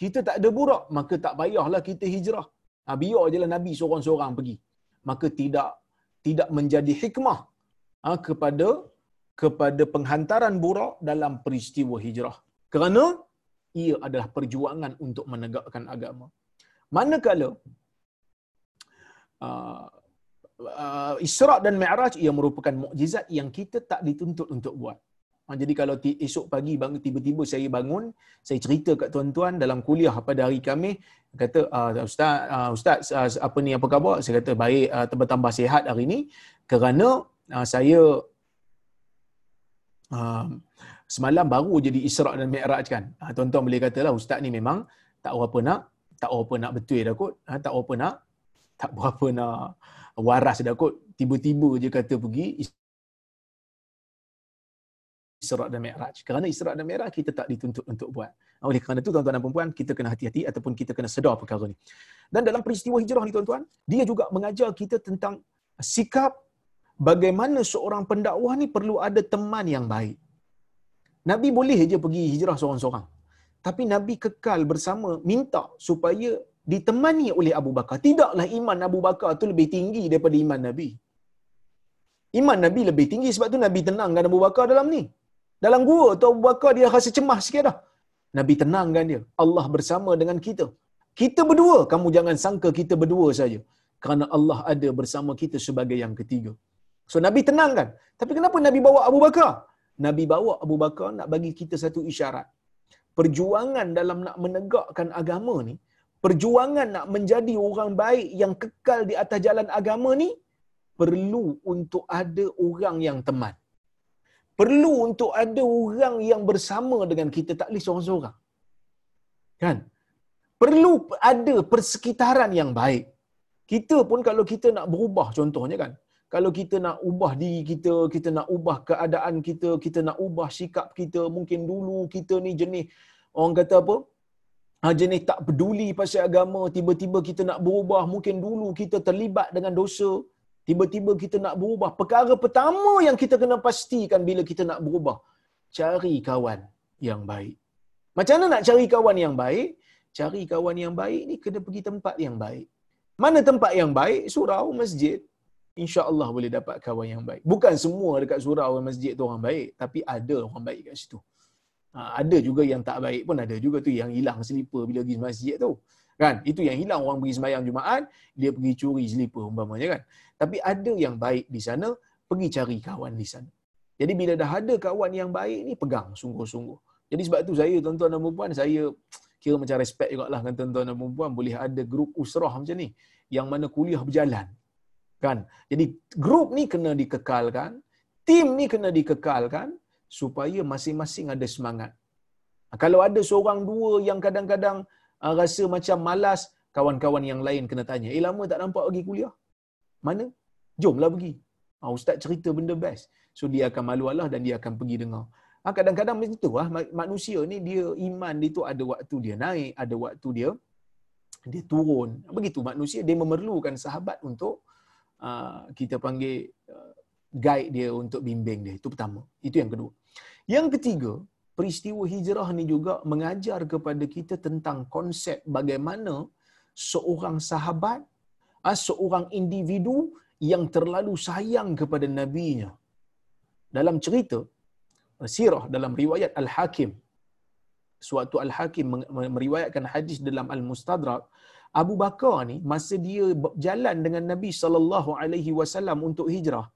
Kita tak ada burak. Maka tak payahlah kita hijrah. Ha, biar jelah Nabi seorang-seorang pergi. Maka tidak tidak menjadi hikmah ha, kepada kepada penghantaran burak dalam peristiwa hijrah kerana ia adalah perjuangan untuk menegakkan agama. Manakala uh, uh, Isra dan Mi'raj ia merupakan mukjizat yang kita tak dituntut untuk buat. Ha, jadi kalau esok pagi bangun tiba-tiba saya bangun, saya cerita kat tuan-tuan dalam kuliah pada hari Khamis, kata uh, ustaz uh, ustaz uh, apa ni apa khabar? Saya kata baik uh, bertambah sihat hari ini kerana uh, saya uh, semalam baru jadi Isra' dan Mi'raj kan. Ha, tuan-tuan boleh katalah ustaz ni memang tak apa nak, tak apa nak betul dah kot. Ha, tak apa nak, tak berapa nak waras dah kot. Tiba-tiba je kata pergi Isra' dan Mi'raj. Kerana Isra' dan Mi'raj kita tak dituntut untuk buat. Oleh kerana itu tuan-tuan dan perempuan, kita kena hati-hati ataupun kita kena sedar perkara ni. Dan dalam peristiwa hijrah ni tuan-tuan, dia juga mengajar kita tentang sikap bagaimana seorang pendakwah ni perlu ada teman yang baik. Nabi boleh je pergi hijrah seorang-seorang. Tapi Nabi kekal bersama minta supaya ditemani oleh Abu Bakar. Tidaklah iman Abu Bakar tu lebih tinggi daripada iman Nabi. Iman Nabi lebih tinggi sebab tu Nabi tenangkan Abu Bakar dalam ni. Dalam gua tu Abu Bakar dia rasa cemas sikit dah. Nabi tenangkan dia. Allah bersama dengan kita. Kita berdua, kamu jangan sangka kita berdua saja. Kerana Allah ada bersama kita sebagai yang ketiga. So Nabi tenangkan. Tapi kenapa Nabi bawa Abu Bakar? Nabi bawa Abu Bakar nak bagi kita satu isyarat. Perjuangan dalam nak menegakkan agama ni, perjuangan nak menjadi orang baik yang kekal di atas jalan agama ni, perlu untuk ada orang yang teman. Perlu untuk ada orang yang bersama dengan kita, tak boleh seorang-seorang. Kan? Perlu ada persekitaran yang baik. Kita pun kalau kita nak berubah contohnya kan, kalau kita nak ubah diri kita, kita nak ubah keadaan kita, kita nak ubah sikap kita, mungkin dulu kita ni jenis orang kata apa? Ha, jenis tak peduli pasal agama, tiba-tiba kita nak berubah, mungkin dulu kita terlibat dengan dosa, tiba-tiba kita nak berubah. Perkara pertama yang kita kena pastikan bila kita nak berubah, cari kawan yang baik. Macam mana nak cari kawan yang baik? Cari kawan yang baik ni kena pergi tempat yang baik. Mana tempat yang baik? Surau, masjid, insya-Allah boleh dapat kawan yang baik. Bukan semua dekat surau masjid tu orang baik, tapi ada orang baik kat situ. Ha, ada juga yang tak baik pun ada juga tu yang hilang selipar bila pergi masjid tu. Kan? Itu yang hilang orang pergi sembahyang Jumaat, dia pergi curi selipar umpamanya kan. Tapi ada yang baik di sana, pergi cari kawan di sana. Jadi bila dah ada kawan yang baik ni pegang sungguh-sungguh. Jadi sebab tu saya tuan-tuan dan puan saya kira macam respect jugalah dengan tuan-tuan dan puan boleh ada grup usrah macam ni yang mana kuliah berjalan kan? Jadi grup ni kena dikekalkan tim ni kena dikekalkan supaya masing-masing ada semangat. Kalau ada seorang dua yang kadang-kadang uh, rasa macam malas kawan-kawan yang lain kena tanya eh lama tak nampak pergi kuliah? Mana? Jomlah pergi. Uh, ustaz cerita benda best. So dia akan malu Allah dan dia akan pergi dengar. Uh, kadang-kadang macam tu lah manusia ni dia iman dia tu ada waktu dia naik ada waktu dia dia turun. Begitu manusia dia memerlukan sahabat untuk Ah, kita panggil uh, guide dia untuk bimbing dia. Itu pertama. Itu yang kedua. Yang ketiga, peristiwa hijrah ni juga mengajar kepada kita tentang konsep bagaimana seorang sahabat, ah, seorang individu yang terlalu sayang kepada nabinya. Dalam cerita sirah dalam riwayat Al-Hakim suatu Al-Hakim meriwayatkan hadis dalam Al-Mustadrak Abu Bakar ni masa dia jalan dengan Nabi sallallahu alaihi wasallam untuk hijrah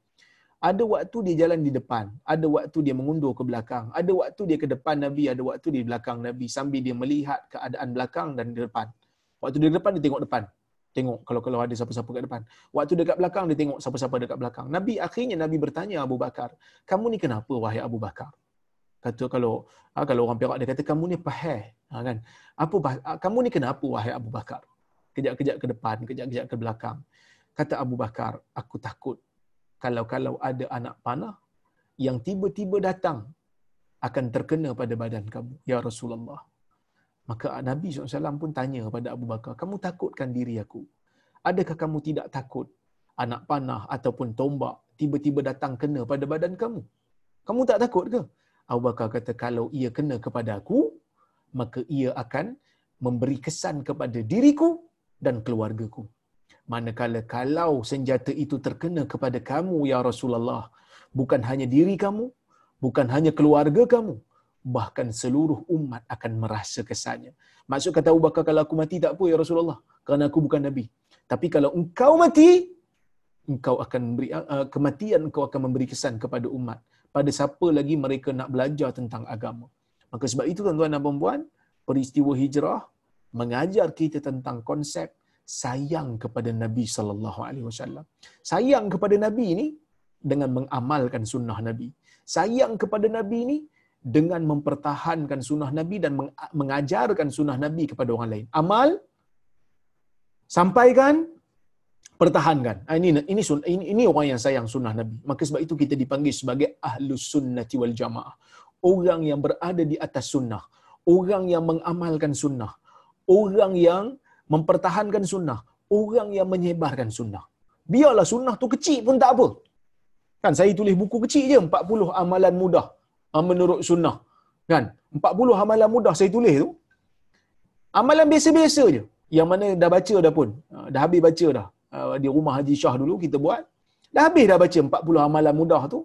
ada waktu dia jalan di depan, ada waktu dia mengundur ke belakang, ada waktu dia ke depan Nabi, ada waktu dia di belakang Nabi sambil dia melihat keadaan belakang dan di depan. Waktu dia depan dia tengok depan. Tengok kalau kalau ada siapa-siapa kat depan. Waktu dekat belakang dia tengok siapa-siapa dekat belakang. Nabi akhirnya Nabi bertanya Abu Bakar, "Kamu ni kenapa wahai Abu Bakar?" Kata kalau ha, kalau orang Perak dia kata kamu ni paheh, ha, kan? Apa kamu ni kenapa wahai Abu Bakar? Kejap-kejap ke depan, kejap-kejap ke belakang. Kata Abu Bakar, aku takut kalau-kalau ada anak panah yang tiba-tiba datang akan terkena pada badan kamu, ya Rasulullah. Maka Nabi SAW pun tanya kepada Abu Bakar, kamu takutkan diri aku? Adakah kamu tidak takut anak panah ataupun tombak tiba-tiba datang kena pada badan kamu? Kamu tak takut ke? Abu Bakar kata, kalau ia kena kepada aku, maka ia akan memberi kesan kepada diriku dan keluargaku. Manakala kalau senjata itu terkena kepada kamu, Ya Rasulullah, bukan hanya diri kamu, bukan hanya keluarga kamu, bahkan seluruh umat akan merasa kesannya. Maksud kata Abu Bakar, kalau aku mati tak apa ya Rasulullah, kerana aku bukan Nabi. Tapi kalau engkau mati, engkau akan memberi uh, kematian engkau akan memberi kesan kepada umat. Pada siapa lagi mereka nak belajar tentang agama. Maka sebab itu tuan-tuan dan puan peristiwa hijrah mengajar kita tentang konsep sayang kepada Nabi sallallahu alaihi wasallam. Sayang kepada Nabi ini dengan mengamalkan sunnah Nabi. Sayang kepada Nabi ini dengan mempertahankan sunnah Nabi dan mengajarkan sunnah Nabi kepada orang lain. Amal, sampaikan, pertahankan. Ah, ini ini ini, ini orang yang sayang sunnah Nabi. Maka sebab itu kita dipanggil sebagai ahlus sunnati wal jamaah. Orang yang berada di atas sunnah. Orang yang mengamalkan sunnah. Orang yang mempertahankan sunnah. Orang yang menyebarkan sunnah. Biarlah sunnah tu kecil pun tak apa. Kan saya tulis buku kecil je 40 amalan mudah ah, menurut sunnah. Kan? 40 amalan mudah saya tulis tu. Amalan biasa-biasa je. Yang mana dah baca dah pun. Ah, dah habis baca dah. Ah, di rumah Haji Shah dulu kita buat. Dah habis dah baca 40 amalan mudah tu.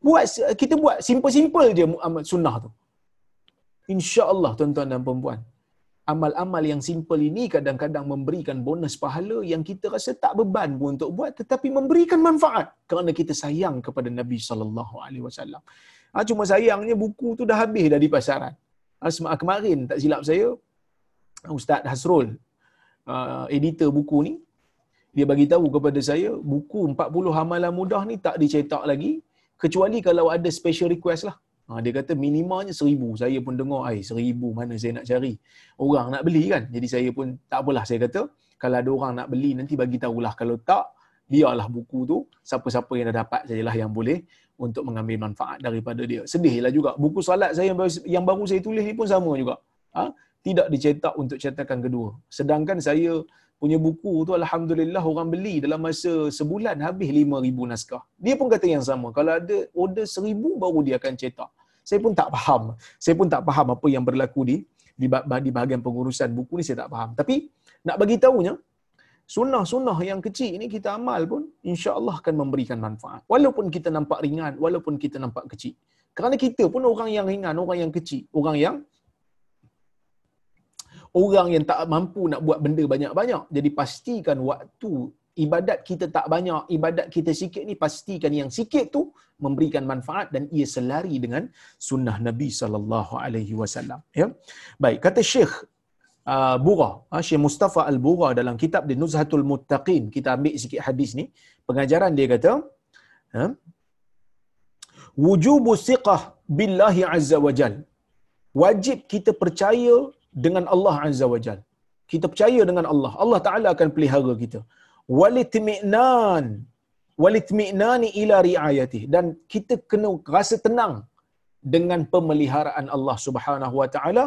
Buat kita buat simple-simple je sunnah tu. Insya-Allah tuan-tuan dan puan-puan amal-amal yang simple ini kadang-kadang memberikan bonus pahala yang kita rasa tak beban pun untuk buat tetapi memberikan manfaat kerana kita sayang kepada Nabi sallallahu alaihi wasallam. Ah cuma sayangnya buku tu dah habis dah di pasaran. Ah kemarin tak silap saya Ustaz Hasrul uh, editor buku ni dia bagi tahu kepada saya buku 40 amalan mudah ni tak dicetak lagi kecuali kalau ada special request lah. Ha, dia kata minimanya seribu. Saya pun dengar, ay, seribu mana saya nak cari. Orang nak beli kan. Jadi saya pun tak apalah saya kata. Kalau ada orang nak beli nanti bagi tahulah. Kalau tak, biarlah buku tu. Siapa-siapa yang dah dapat sajalah yang boleh untuk mengambil manfaat daripada dia. Sedihlah juga. Buku salat saya yang baru saya tulis ni pun sama juga. Ha? Tidak dicetak untuk cetakan kedua. Sedangkan saya punya buku tu Alhamdulillah orang beli dalam masa sebulan habis 5,000 naskah. Dia pun kata yang sama. Kalau ada order 1,000 baru dia akan cetak saya pun tak faham. Saya pun tak faham apa yang berlaku di di, bahagian pengurusan buku ni saya tak faham. Tapi nak bagi tahunya sunnah-sunnah yang kecil ini kita amal pun insya-Allah akan memberikan manfaat. Walaupun kita nampak ringan, walaupun kita nampak kecil. Kerana kita pun orang yang ringan, orang yang kecil, orang yang orang yang tak mampu nak buat benda banyak-banyak. Jadi pastikan waktu ibadat kita tak banyak, ibadat kita sikit ni pastikan yang sikit tu memberikan manfaat dan ia selari dengan sunnah Nabi sallallahu alaihi wasallam. Ya. Baik, kata Syekh uh, Bura, uh, Syekh Mustafa Al-Bura dalam kitab di Nuzhatul Muttaqin, kita ambil sikit hadis ni, pengajaran dia kata, ha? Wujubu siqah billahi azza wa jal. Wajib kita percaya dengan Allah azza wa jal. Kita percaya dengan Allah. Allah Ta'ala akan pelihara kita walitmi'nan walitmi'nani ila riayati dan kita kena rasa tenang dengan pemeliharaan Allah Subhanahu wa taala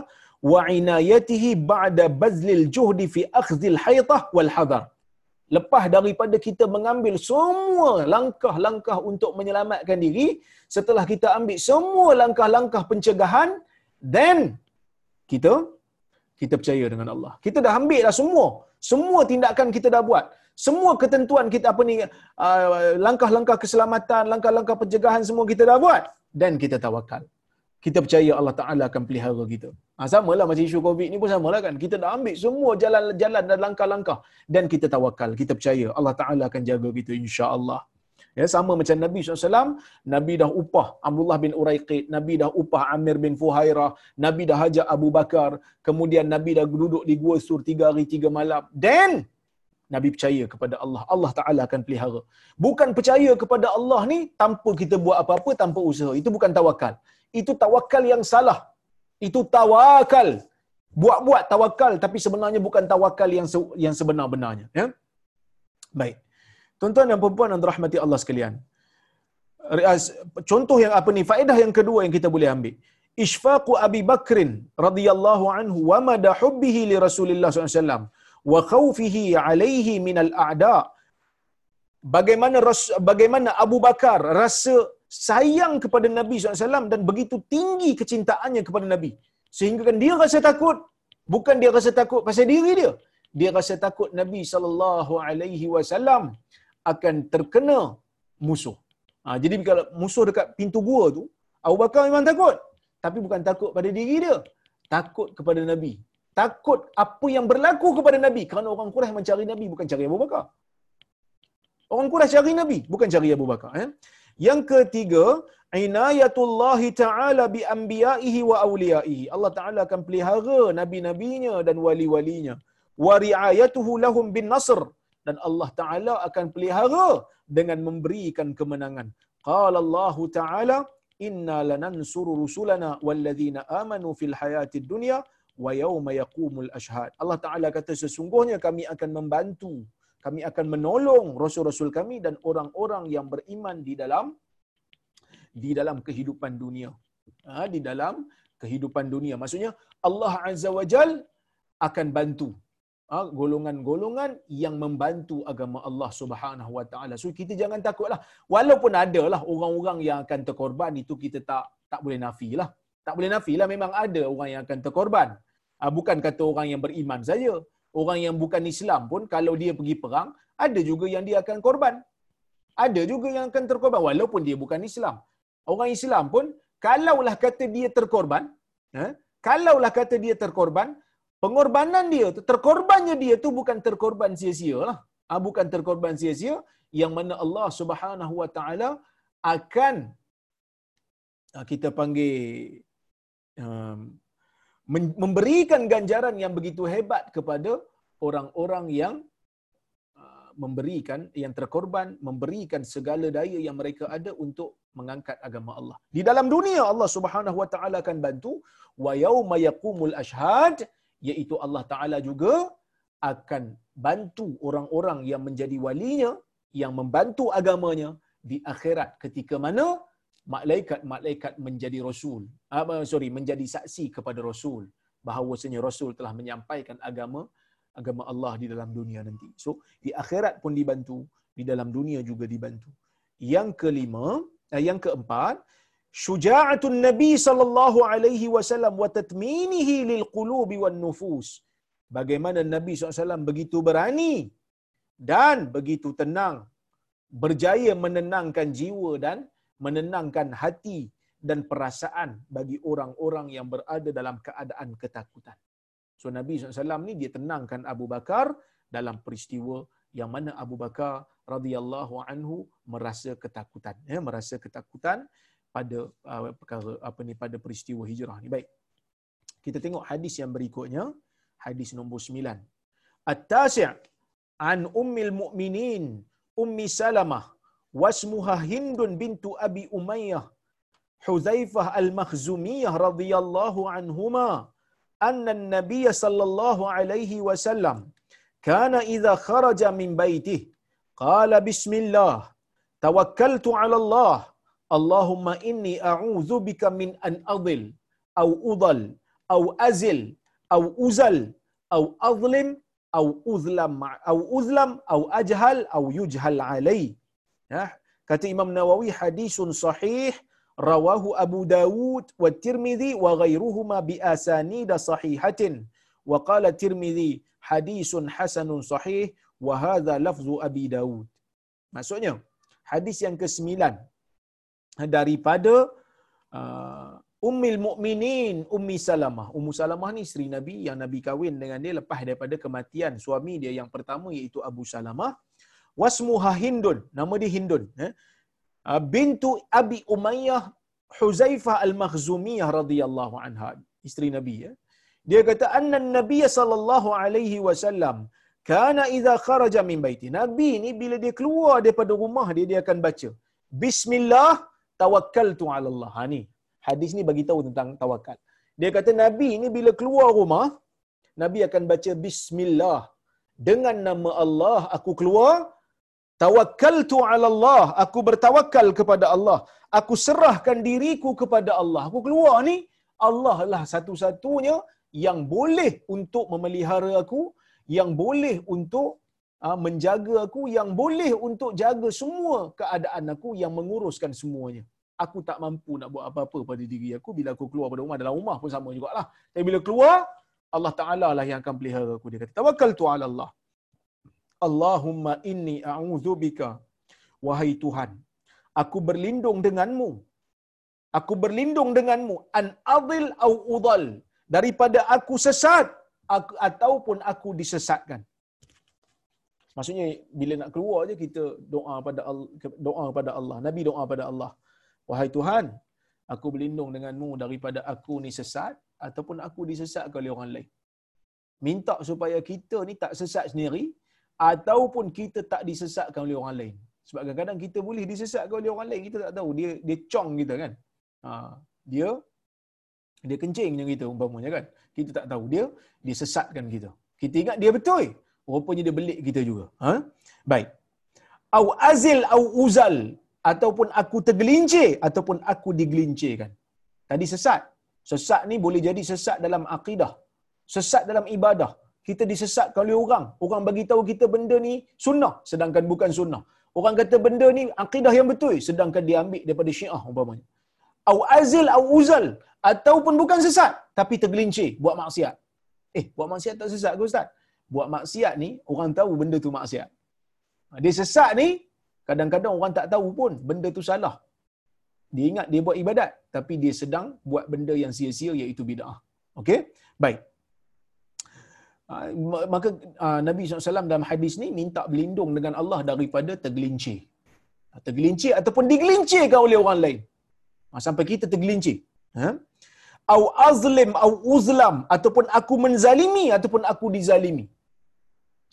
wa inayatihi ba'da bazlil juhdi fi akhdhil haytah wal hadar lepas daripada kita mengambil semua langkah-langkah untuk menyelamatkan diri, setelah kita ambil semua langkah-langkah pencegahan, then kita kita percaya dengan Allah. Kita dah ambil dah semua. Semua tindakan kita dah buat. Semua ketentuan kita apa ni uh, langkah-langkah keselamatan, langkah-langkah pencegahan semua kita dah buat dan kita tawakal. Kita percaya Allah Taala akan pelihara kita. Ha, sama lah macam isu COVID ni pun sama lah kan. Kita dah ambil semua jalan-jalan dan langkah-langkah dan kita tawakal. Kita percaya Allah Taala akan jaga kita insya-Allah. Ya, sama macam Nabi SAW, Nabi dah upah Abdullah bin Uraiqid, Nabi dah upah Amir bin Fuhairah, Nabi dah hajak Abu Bakar, kemudian Nabi dah duduk di Gua Sur tiga hari tiga malam. Then, Nabi percaya kepada Allah. Allah Ta'ala akan pelihara. Bukan percaya kepada Allah ni tanpa kita buat apa-apa, tanpa usaha. Itu bukan tawakal. Itu tawakal yang salah. Itu tawakal. Buat-buat tawakal tapi sebenarnya bukan tawakal yang yang sebenar-benarnya. Ya? Baik. Tuan-tuan dan puan-puan yang dirahmati Allah sekalian. Contoh yang apa ni? Faedah yang kedua yang kita boleh ambil. Ishfaqu Abi Bakrin radhiyallahu anhu wa mada hubbihi li Rasulillah SAW wa khawfihi alaihi min al-a'da. Bagaimana bagaimana Abu Bakar rasa sayang kepada Nabi SAW dan begitu tinggi kecintaannya kepada Nabi. Sehingga kan dia rasa takut. Bukan dia rasa takut pasal diri dia. Dia rasa takut Nabi SAW akan terkena musuh. Ha, jadi kalau musuh dekat pintu gua tu, Abu Bakar memang takut. Tapi bukan takut pada diri dia. Takut kepada Nabi. Takut apa yang berlaku kepada Nabi. Kerana orang Quraisy mencari Nabi bukan cari Abu Bakar. Orang Quraisy cari Nabi bukan cari Abu Bakar. Eh? Yang ketiga, inayatullah ta'ala bi anbiya'ihi wa awliya'ihi. Allah Ta'ala akan pelihara nabi-nabinya dan wali-walinya. Wa ri'ayatuhu lahum bin nasr dan Allah Taala akan pelihara dengan memberikan kemenangan. Qala Allah Taala inna lanansuru rusulana walladzina amanu fil hayatid dunya wa yauma yaqumul ashhad. Allah Taala kata sesungguhnya kami akan membantu, kami akan menolong rasul-rasul kami dan orang-orang yang beriman di dalam di dalam kehidupan dunia. Ha, di dalam kehidupan dunia. Maksudnya Allah Azza wa Jal akan bantu Ha, golongan-golongan yang membantu agama Allah Subhanahu Wa Taala. So kita jangan takutlah. Walaupun ada lah orang-orang yang akan terkorban itu kita tak tak boleh nafilah. Tak boleh nafilah memang ada orang yang akan terkorban. Ha, bukan kata orang yang beriman saja. Orang yang bukan Islam pun kalau dia pergi perang, ada juga yang dia akan korban. Ada juga yang akan terkorban walaupun dia bukan Islam. Orang Islam pun kalaulah kata dia terkorban, eh, kalaulah kata dia terkorban, pengorbanan dia tu terkorbannya dia tu bukan terkorban sia-sia lah ha, bukan terkorban sia-sia yang mana Allah Subhanahu wa taala akan ha, kita panggil um, memberikan ganjaran yang begitu hebat kepada orang-orang yang uh, memberikan yang terkorban memberikan segala daya yang mereka ada untuk mengangkat agama Allah. Di dalam dunia Allah Subhanahu wa taala akan bantu wa yauma yaqumul ashhad iaitu Allah Ta'ala juga akan bantu orang-orang yang menjadi walinya, yang membantu agamanya di akhirat ketika mana malaikat-malaikat menjadi rasul. Uh, sorry, menjadi saksi kepada rasul bahawasanya rasul telah menyampaikan agama agama Allah di dalam dunia nanti. So, di akhirat pun dibantu, di dalam dunia juga dibantu. Yang kelima, eh, yang keempat, syuja'atun nabi sallallahu alaihi wasallam wa tatminihi lil qulubi wan nufus bagaimana nabi SAW begitu berani dan begitu tenang berjaya menenangkan jiwa dan menenangkan hati dan perasaan bagi orang-orang yang berada dalam keadaan ketakutan. So Nabi SAW ni dia tenangkan Abu Bakar dalam peristiwa yang mana Abu Bakar radhiyallahu anhu merasa ketakutan. Ya, merasa ketakutan pada uh, perkara apa ni pada peristiwa hijrah ni. Baik. Kita tengok hadis yang berikutnya, hadis nombor 9. At-tasi' an ummil mu'minin ummi Salamah wasmuha Hindun bintu Abi Umayyah Huzaifah al-Makhzumiyah radhiyallahu anhuma anna an-nabiy sallallahu alaihi wasallam kana idza kharaja min baitihi qala bismillah tawakkaltu ala Allah Allahumma inni a'udzu bika min an adil au udal au azil au uzal au azlim au uzlam au uzlam au ajhal au yujhal alai. Ya, kata Imam Nawawi hadisun sahih rawahu Abu Dawud wa Tirmidzi wa ghairuhuma bi asanid sahihatin wa qala Tirmidzi hadisun hasanun sahih wa hadha lafzu Abi Dawud. Maksudnya hadis yang ke-9 daripada uh, Ummil Mukminin Ummi Salamah. Ummu Salamah ni isteri Nabi yang Nabi kahwin dengan dia lepas daripada kematian suami dia yang pertama iaitu Abu Salamah. Wasmuha Hindun. Nama dia Hindun. Eh? Ah, bintu Abi Umayyah Huzaifah Al-Makhzumiyah radhiyallahu anha. Isteri Nabi. Eh? Dia kata, Anna Nabi sallallahu alaihi wasallam kana idza kharaja min baiti. Nabi ni bila dia keluar daripada rumah dia, dia akan baca. Bismillah tawakkaltu ala Allah. Ha, ni hadis ni bagi tahu tentang tawakal. Dia kata Nabi ni bila keluar rumah, Nabi akan baca bismillah. Dengan nama Allah aku keluar, tawakkaltu ala Allah, aku bertawakal kepada Allah. Aku serahkan diriku kepada Allah. Aku keluar ni Allah lah satu-satunya yang boleh untuk memelihara aku, yang boleh untuk uh, menjaga aku, yang boleh untuk jaga semua keadaan aku, yang menguruskan semuanya. Aku tak mampu nak buat apa-apa pada diri aku. Bila aku keluar pada rumah dalam rumah pun sama jugalah. Tapi bila keluar Allah Taala lah yang akan pelihara aku. Dia kata tawakkal tu ala Allah Allahumma inni a'udzubika wahai Tuhan aku berlindung denganmu aku berlindung denganmu an adil au udal daripada aku sesat aku, ataupun aku disesatkan Maksudnya bila nak keluar je kita doa pada Allah, doa pada Allah. Nabi doa pada Allah. Wahai Tuhan, aku berlindung denganmu daripada aku ni sesat ataupun aku disesatkan oleh orang lain. Minta supaya kita ni tak sesat sendiri ataupun kita tak disesatkan oleh orang lain. Sebab kadang-kadang kita boleh disesatkan oleh orang lain, kita tak tahu. Dia dia cong kita kan. Ha, dia dia kencing macam kita umpamanya kan. Kita tak tahu. Dia dia sesatkan kita. Kita ingat dia betul. Rupanya dia belik kita juga. Ha? Baik. Au azil au uzal ataupun aku tergelincir ataupun aku digelincirkan. Tadi sesat. Sesat ni boleh jadi sesat dalam akidah. Sesat dalam ibadah. Kita disesatkan oleh orang. Orang bagi tahu kita benda ni sunnah sedangkan bukan sunnah. Orang kata benda ni akidah yang betul sedangkan dia ambil daripada syiah umpamanya. Au azil au uzal ataupun bukan sesat tapi tergelincir buat maksiat. Eh, buat maksiat tak sesat ke ustaz? Buat maksiat ni orang tahu benda tu maksiat. Dia sesat ni Kadang-kadang orang tak tahu pun benda tu salah. Dia ingat dia buat ibadat tapi dia sedang buat benda yang sia-sia iaitu bid'ah. Okey? Baik. Ah, maka ah, Nabi SAW dalam hadis ni minta berlindung dengan Allah daripada tergelincir. Tergelincir ataupun digelincirkan oleh orang lain. Ah, sampai kita tergelincir. Ha? Au azlim au uzlam ataupun aku menzalimi ataupun aku dizalimi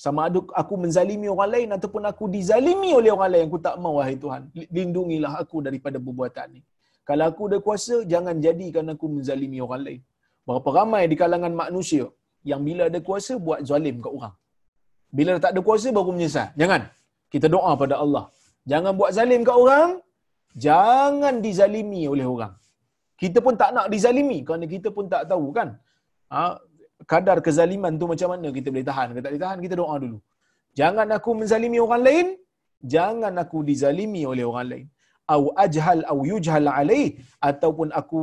sama ada aku menzalimi orang lain ataupun aku dizalimi oleh orang lain aku tak mau wahai Tuhan lindungilah aku daripada perbuatan ni kalau aku ada kuasa jangan jadikan aku menzalimi orang lain berapa ramai di kalangan manusia yang bila ada kuasa buat zalim kat orang. Bila tak ada kuasa baru menyesal. Jangan. Kita doa pada Allah. Jangan buat zalim kat orang jangan dizalimi oleh orang. Kita pun tak nak dizalimi kerana kita pun tak tahu kan? Ha, kadar kezaliman tu macam mana kita boleh tahan? Kita tak boleh tahan kita doa dulu. Jangan aku menzalimi orang lain jangan aku dizalimi oleh orang lain. Au ajhal au yujhal alai ataupun aku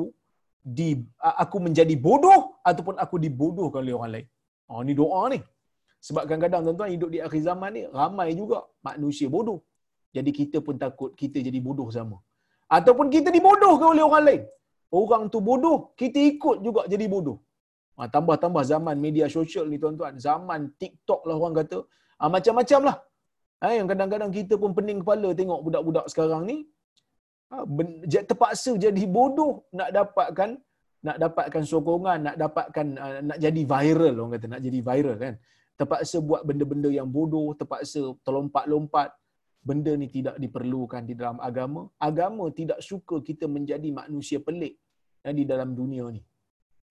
di aku menjadi bodoh ataupun aku dibodohkan oleh orang lain oh ni doa ni sebab kadang-kadang tuan-tuan hidup di akhir zaman ni ramai juga manusia bodoh jadi kita pun takut kita jadi bodoh sama ataupun kita dibodohkan oleh orang lain orang tu bodoh kita ikut juga jadi bodoh Ha, tambah-tambah zaman media sosial ni tuan-tuan. Zaman TikTok lah orang kata. Ha, macam-macam lah. Ha, yang kadang-kadang kita pun pening kepala tengok budak-budak sekarang ni. Ha, terpaksa jadi bodoh nak dapatkan nak dapatkan sokongan, nak dapatkan uh, nak jadi viral orang kata, nak jadi viral kan. Terpaksa buat benda-benda yang bodoh, terpaksa terlompat-lompat. Benda ni tidak diperlukan di dalam agama. Agama tidak suka kita menjadi manusia pelik ya, di dalam dunia ni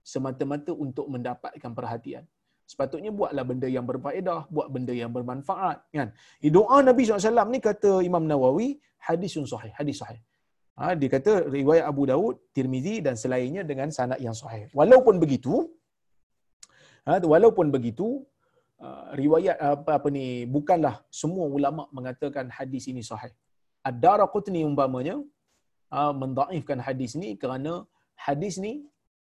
semata-mata untuk mendapatkan perhatian. Sepatutnya buatlah benda yang berfaedah, buat benda yang bermanfaat. Kan? Doa Nabi SAW ni kata Imam Nawawi, hadisun sahih, hadis sahih. Ha, dia kata riwayat Abu Daud, Tirmizi dan selainnya dengan sanad yang sahih. Walaupun begitu, ha, walaupun begitu, uh, riwayat apa apa ni bukanlah semua ulama mengatakan hadis ini sahih. Ad-Darqutni umpamanya uh, mendaifkan hadis ni kerana hadis ni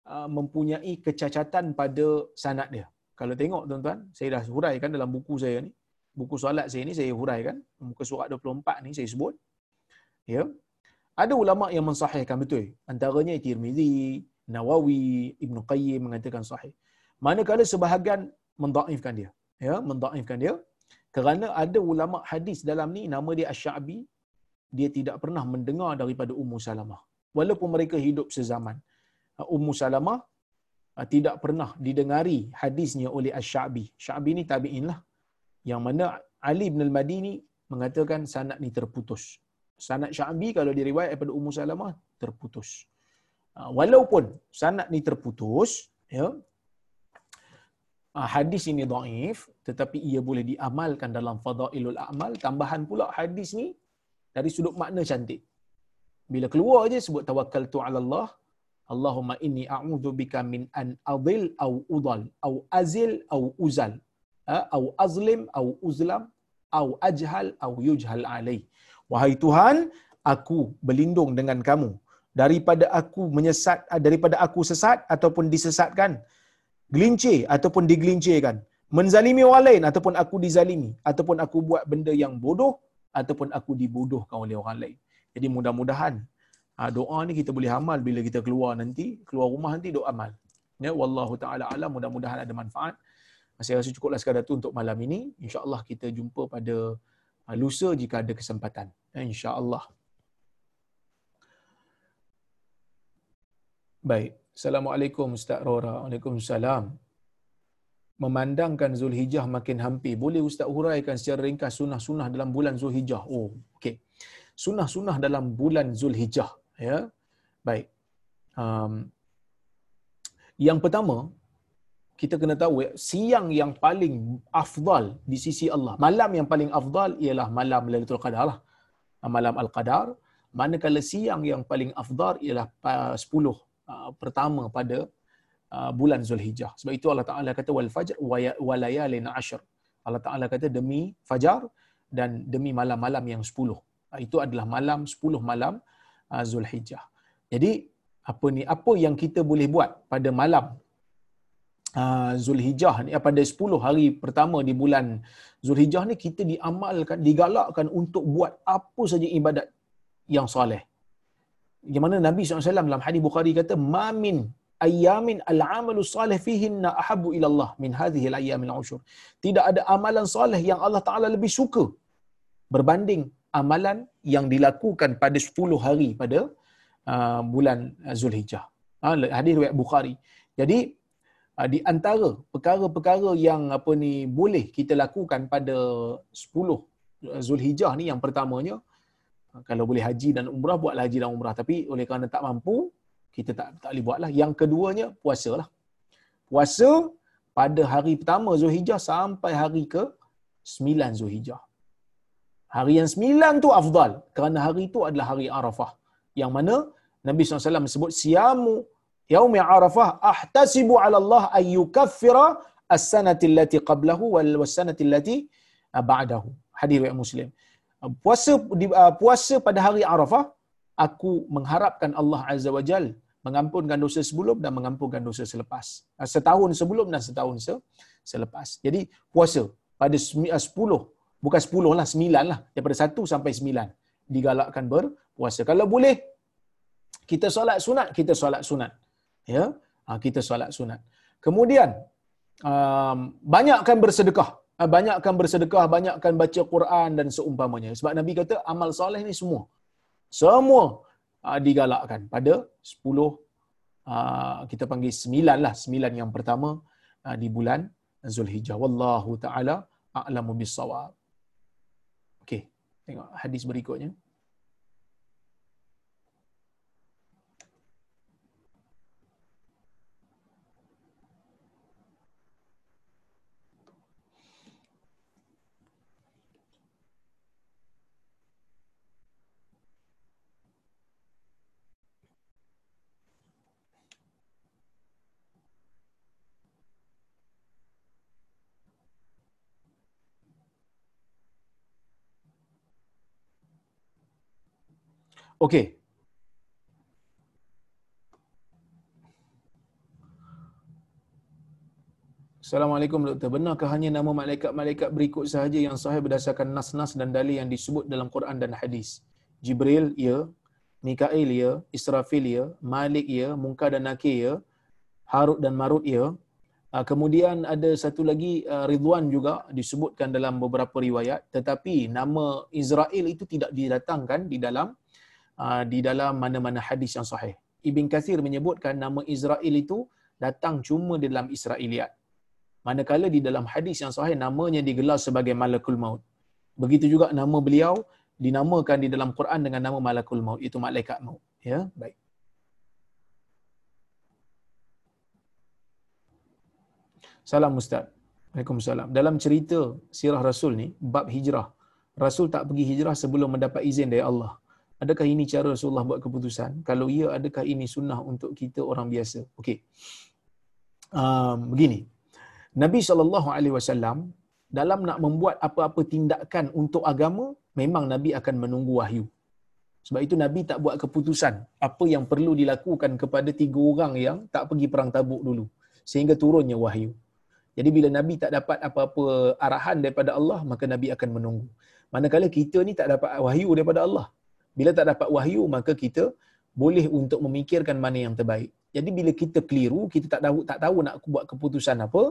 uh, mempunyai kecacatan pada sanad dia. Kalau tengok tuan-tuan, saya dah huraikan dalam buku saya ni. Buku solat saya ni saya huraikan. Muka surat 24 ni saya sebut. Ya. Ada ulama yang mensahihkan betul. Antaranya Tirmizi, Nawawi, Ibn Qayyim mengatakan sahih. Manakala sebahagian mendaifkan dia. Ya, mendaifkan dia. Kerana ada ulama hadis dalam ni nama dia Asy-Sya'bi, dia tidak pernah mendengar daripada Ummu Salamah. Walaupun mereka hidup sezaman. Ummu Salamah uh, tidak pernah didengari hadisnya oleh Asy-Sya'bi. Sya'bi ni tabi'in lah. Yang mana Ali bin Al-Madini mengatakan sanad ni terputus. Sanad Sya'bi kalau diriwayat daripada Ummu Salamah terputus. Uh, walaupun sanad ni terputus, ya, uh, hadis ini dhaif tetapi ia boleh diamalkan dalam fadailul a'mal. Tambahan pula hadis ni dari sudut makna cantik. Bila keluar je sebut tawakkaltu ala Allah Allahumma inni a'udzu bika min an adil au udal au azil au uzal au azlim au uzlam au ajhal au yujhal alai wahai Tuhan aku berlindung dengan kamu daripada aku menyesat daripada aku sesat ataupun disesatkan gelincir ataupun digelincirkan menzalimi orang lain ataupun aku dizalimi ataupun aku buat benda yang bodoh ataupun aku dibodohkan oleh orang lain jadi mudah-mudahan ha, doa ni kita boleh amal bila kita keluar nanti, keluar rumah nanti doa amal. Ya, wallahu taala alam mudah-mudahan ada manfaat. Saya rasa cukuplah sekadar tu untuk malam ini. Insya-Allah kita jumpa pada lusa jika ada kesempatan. Ya, insya-Allah. Baik. Assalamualaikum Ustaz Rora. Waalaikumsalam. Memandangkan Zulhijjah makin hampir. Boleh Ustaz huraikan secara ringkas sunnah-sunnah dalam bulan Zulhijjah? Oh, okey sunnah-sunnah dalam bulan Zulhijjah. Ya, baik. Um, yang pertama, kita kena tahu ya, siang yang paling afdal di sisi Allah, malam yang paling afdal ialah malam Lailatul Qadar lah. Malam Al-Qadar. Manakala siang yang paling afdal ialah 10 uh, pertama pada uh, bulan Zulhijjah. Sebab itu Allah Taala kata wal fajr wa layalin ashr. Allah Taala kata demi fajar dan demi malam-malam yang 10. Ah, itu adalah malam 10 malam uh, Zulhijjah. Jadi apa ni apa yang kita boleh buat pada malam uh, Zulhijjah ni pada 10 hari pertama di bulan Zulhijjah ni kita diamalkan digalakkan untuk buat apa saja ibadat yang soleh. Yang mana Nabi SAW dalam hadis Bukhari kata mamin ayamin al-amalu salih fihinna ahabbu ila Allah min hadhihi al-ayyamil ushur. Tidak ada amalan soleh yang Allah Taala lebih suka berbanding amalan yang dilakukan pada 10 hari pada uh, bulan Zulhijjah. Uh, hadis riwayat Bukhari. Jadi di antara perkara-perkara yang apa ni boleh kita lakukan pada 10 Zulhijjah ni yang pertamanya uh, kalau boleh haji dan umrah buatlah haji dan umrah tapi oleh kerana tak mampu kita tak tak boleh buatlah. Yang keduanya puasalah. Puasa pada hari pertama Zulhijjah sampai hari ke 9 Zulhijjah. Hari yang sembilan tu afdal. Kerana hari itu adalah hari Arafah. Yang mana Nabi SAW sebut siamu yaumi Arafah ahtasibu ala Allah an yukaffira as-sanati allati qablahu wal sanati allati ba'dahu. Hadis riwayat Muslim. Puasa uh, puasa pada hari Arafah aku mengharapkan Allah Azza wa Jal mengampunkan dosa sebelum dan mengampunkan dosa selepas. Uh, setahun sebelum dan setahun selepas. Jadi puasa pada 10 bukan sepuluh lah, sembilan lah. Daripada satu sampai sembilan. Digalakkan berpuasa. Kalau boleh, kita solat sunat, kita solat sunat. Ya, ha, kita solat sunat. Kemudian, um, banyakkan bersedekah. Ha, banyakkan bersedekah, banyakkan baca Quran dan seumpamanya. Sebab Nabi kata, amal soleh ni semua. Semua uh, digalakkan pada sepuluh, uh, kita panggil sembilan lah. Sembilan yang pertama di bulan Zulhijjah. Wallahu ta'ala a'lamu bisawab. Okey, tengok hadis berikutnya. Okey. Assalamualaikum doktor. Benarkah hanya nama malaikat-malaikat berikut sahaja yang sahih berdasarkan nas-nas dan dalil yang disebut dalam Quran dan hadis? Jibril, ya. Mikail, ya. Israfil, ya. Malik, ya. Munkar dan Nakir, ya. Harut dan Marut, ya. Ah, kemudian ada satu lagi uh, Ridwan juga disebutkan dalam beberapa riwayat tetapi nama Israel itu tidak didatangkan di dalam uh, di dalam mana-mana hadis yang sahih. Ibn Kathir menyebutkan nama Israel itu datang cuma di dalam Israiliyat. Manakala di dalam hadis yang sahih namanya digelar sebagai Malakul Maut. Begitu juga nama beliau dinamakan di dalam Quran dengan nama Malakul Maut itu malaikat maut. Ya, baik. Salam Ustaz. Waalaikumsalam. Dalam cerita sirah Rasul ni, bab hijrah. Rasul tak pergi hijrah sebelum mendapat izin dari Allah. Adakah ini cara Rasulullah buat keputusan? Kalau ya, adakah ini sunnah untuk kita orang biasa? Okey. Um, begini. Nabi SAW dalam nak membuat apa-apa tindakan untuk agama, memang Nabi akan menunggu wahyu. Sebab itu Nabi tak buat keputusan apa yang perlu dilakukan kepada tiga orang yang tak pergi perang tabuk dulu. Sehingga turunnya wahyu. Jadi bila Nabi tak dapat apa-apa arahan daripada Allah, maka Nabi akan menunggu. Manakala kita ni tak dapat wahyu daripada Allah. Bila tak dapat wahyu, maka kita boleh untuk memikirkan mana yang terbaik. Jadi bila kita keliru, kita tak tahu tak tahu nak buat keputusan apa,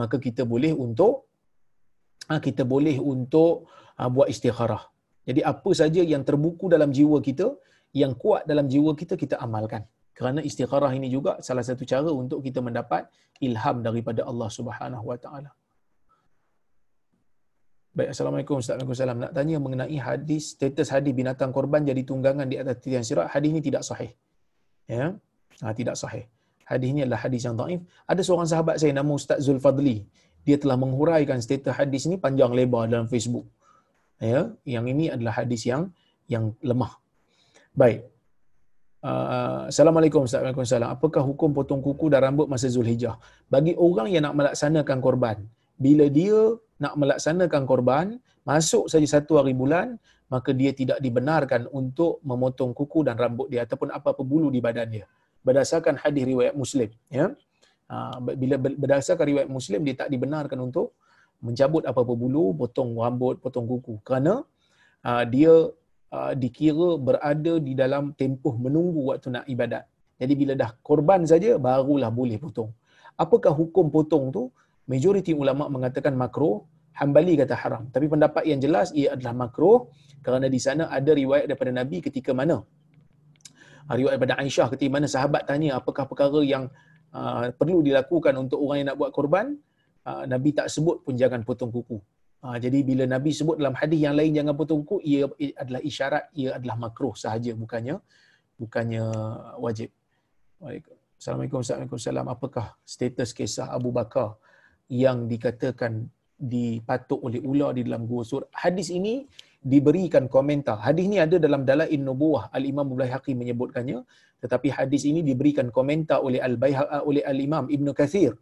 maka kita boleh untuk ah, kita boleh untuk ah, buat istikharah. Jadi apa saja yang terbuku dalam jiwa kita, yang kuat dalam jiwa kita kita amalkan. Kerana istikharah ini juga salah satu cara untuk kita mendapat ilham daripada Allah Subhanahu Wa Taala. Baik, Assalamualaikum Ustaz Waalaikumsalam. Nak tanya mengenai hadis, status hadis binatang korban jadi tunggangan di atas titian sirat. Hadis ini tidak sahih. Ya, ha, tidak sahih. Hadis ini adalah hadis yang daif. Ada seorang sahabat saya nama Ustaz Zulfadli. Dia telah menghuraikan status hadis ini panjang lebar dalam Facebook. Ya, yang ini adalah hadis yang yang lemah. Baik, Uh, Assalamualaikum Waalaikumsalam. Apakah hukum potong kuku dan rambut masa Zulhijjah? Bagi orang yang nak melaksanakan korban, bila dia nak melaksanakan korban, masuk saja satu hari bulan, maka dia tidak dibenarkan untuk memotong kuku dan rambut dia ataupun apa-apa bulu di badan dia. Berdasarkan hadis riwayat Muslim, ya. Uh, bila berdasarkan riwayat Muslim dia tak dibenarkan untuk mencabut apa-apa bulu, potong rambut, potong kuku kerana uh, dia uh, dikira berada di dalam tempoh menunggu waktu nak ibadat. Jadi bila dah korban saja barulah boleh potong. Apakah hukum potong tu? Majoriti ulama mengatakan makruh, Hambali kata haram. Tapi pendapat yang jelas ia adalah makruh kerana di sana ada riwayat daripada Nabi ketika mana? Uh, riwayat daripada Aisyah ketika mana sahabat tanya apakah perkara yang uh, perlu dilakukan untuk orang yang nak buat korban? Uh, Nabi tak sebut pun jangan potong kuku. Ha, jadi bila Nabi sebut dalam hadis yang lain jangan potong kuku, ia adalah isyarat, ia adalah makruh sahaja, bukannya bukannya wajib. Assalamualaikum warahmatullahi Apakah status kisah Abu Bakar yang dikatakan dipatuk oleh ular di dalam gua sur? Hadis ini diberikan komentar. Hadis ini ada dalam Dalail Nubuwah. Al-Imam Baihaqi menyebutkannya, tetapi hadis ini diberikan komentar oleh Al-Baihaqi oleh Al-Imam Ibn Kathir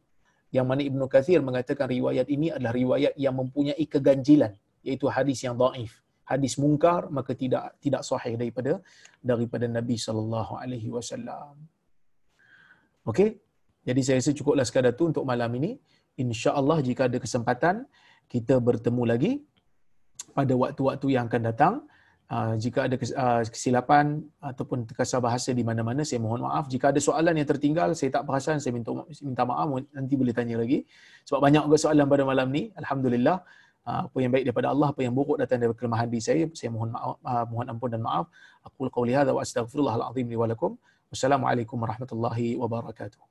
yang mana Ibnu Kathir mengatakan riwayat ini adalah riwayat yang mempunyai keganjilan iaitu hadis yang daif hadis mungkar maka tidak tidak sahih daripada daripada Nabi sallallahu alaihi wasallam okey jadi saya rasa cukuplah sekadar tu untuk malam ini insya-Allah jika ada kesempatan kita bertemu lagi pada waktu-waktu yang akan datang. Uh, jika ada uh, kesilapan ataupun terkasar bahasa di mana-mana saya mohon maaf. Jika ada soalan yang tertinggal saya tak perasan saya minta minta maaf nanti boleh tanya lagi. Sebab banyak juga soalan pada malam ni alhamdulillah. Uh, apa yang baik daripada Allah apa yang buruk datang daripada kelemahan diri saya saya mohon maaf mohon ampun dan maaf. Aku qauli hadza wa astaghfirullahal azim li wa lakum. Warahmatullahi wabarakatuh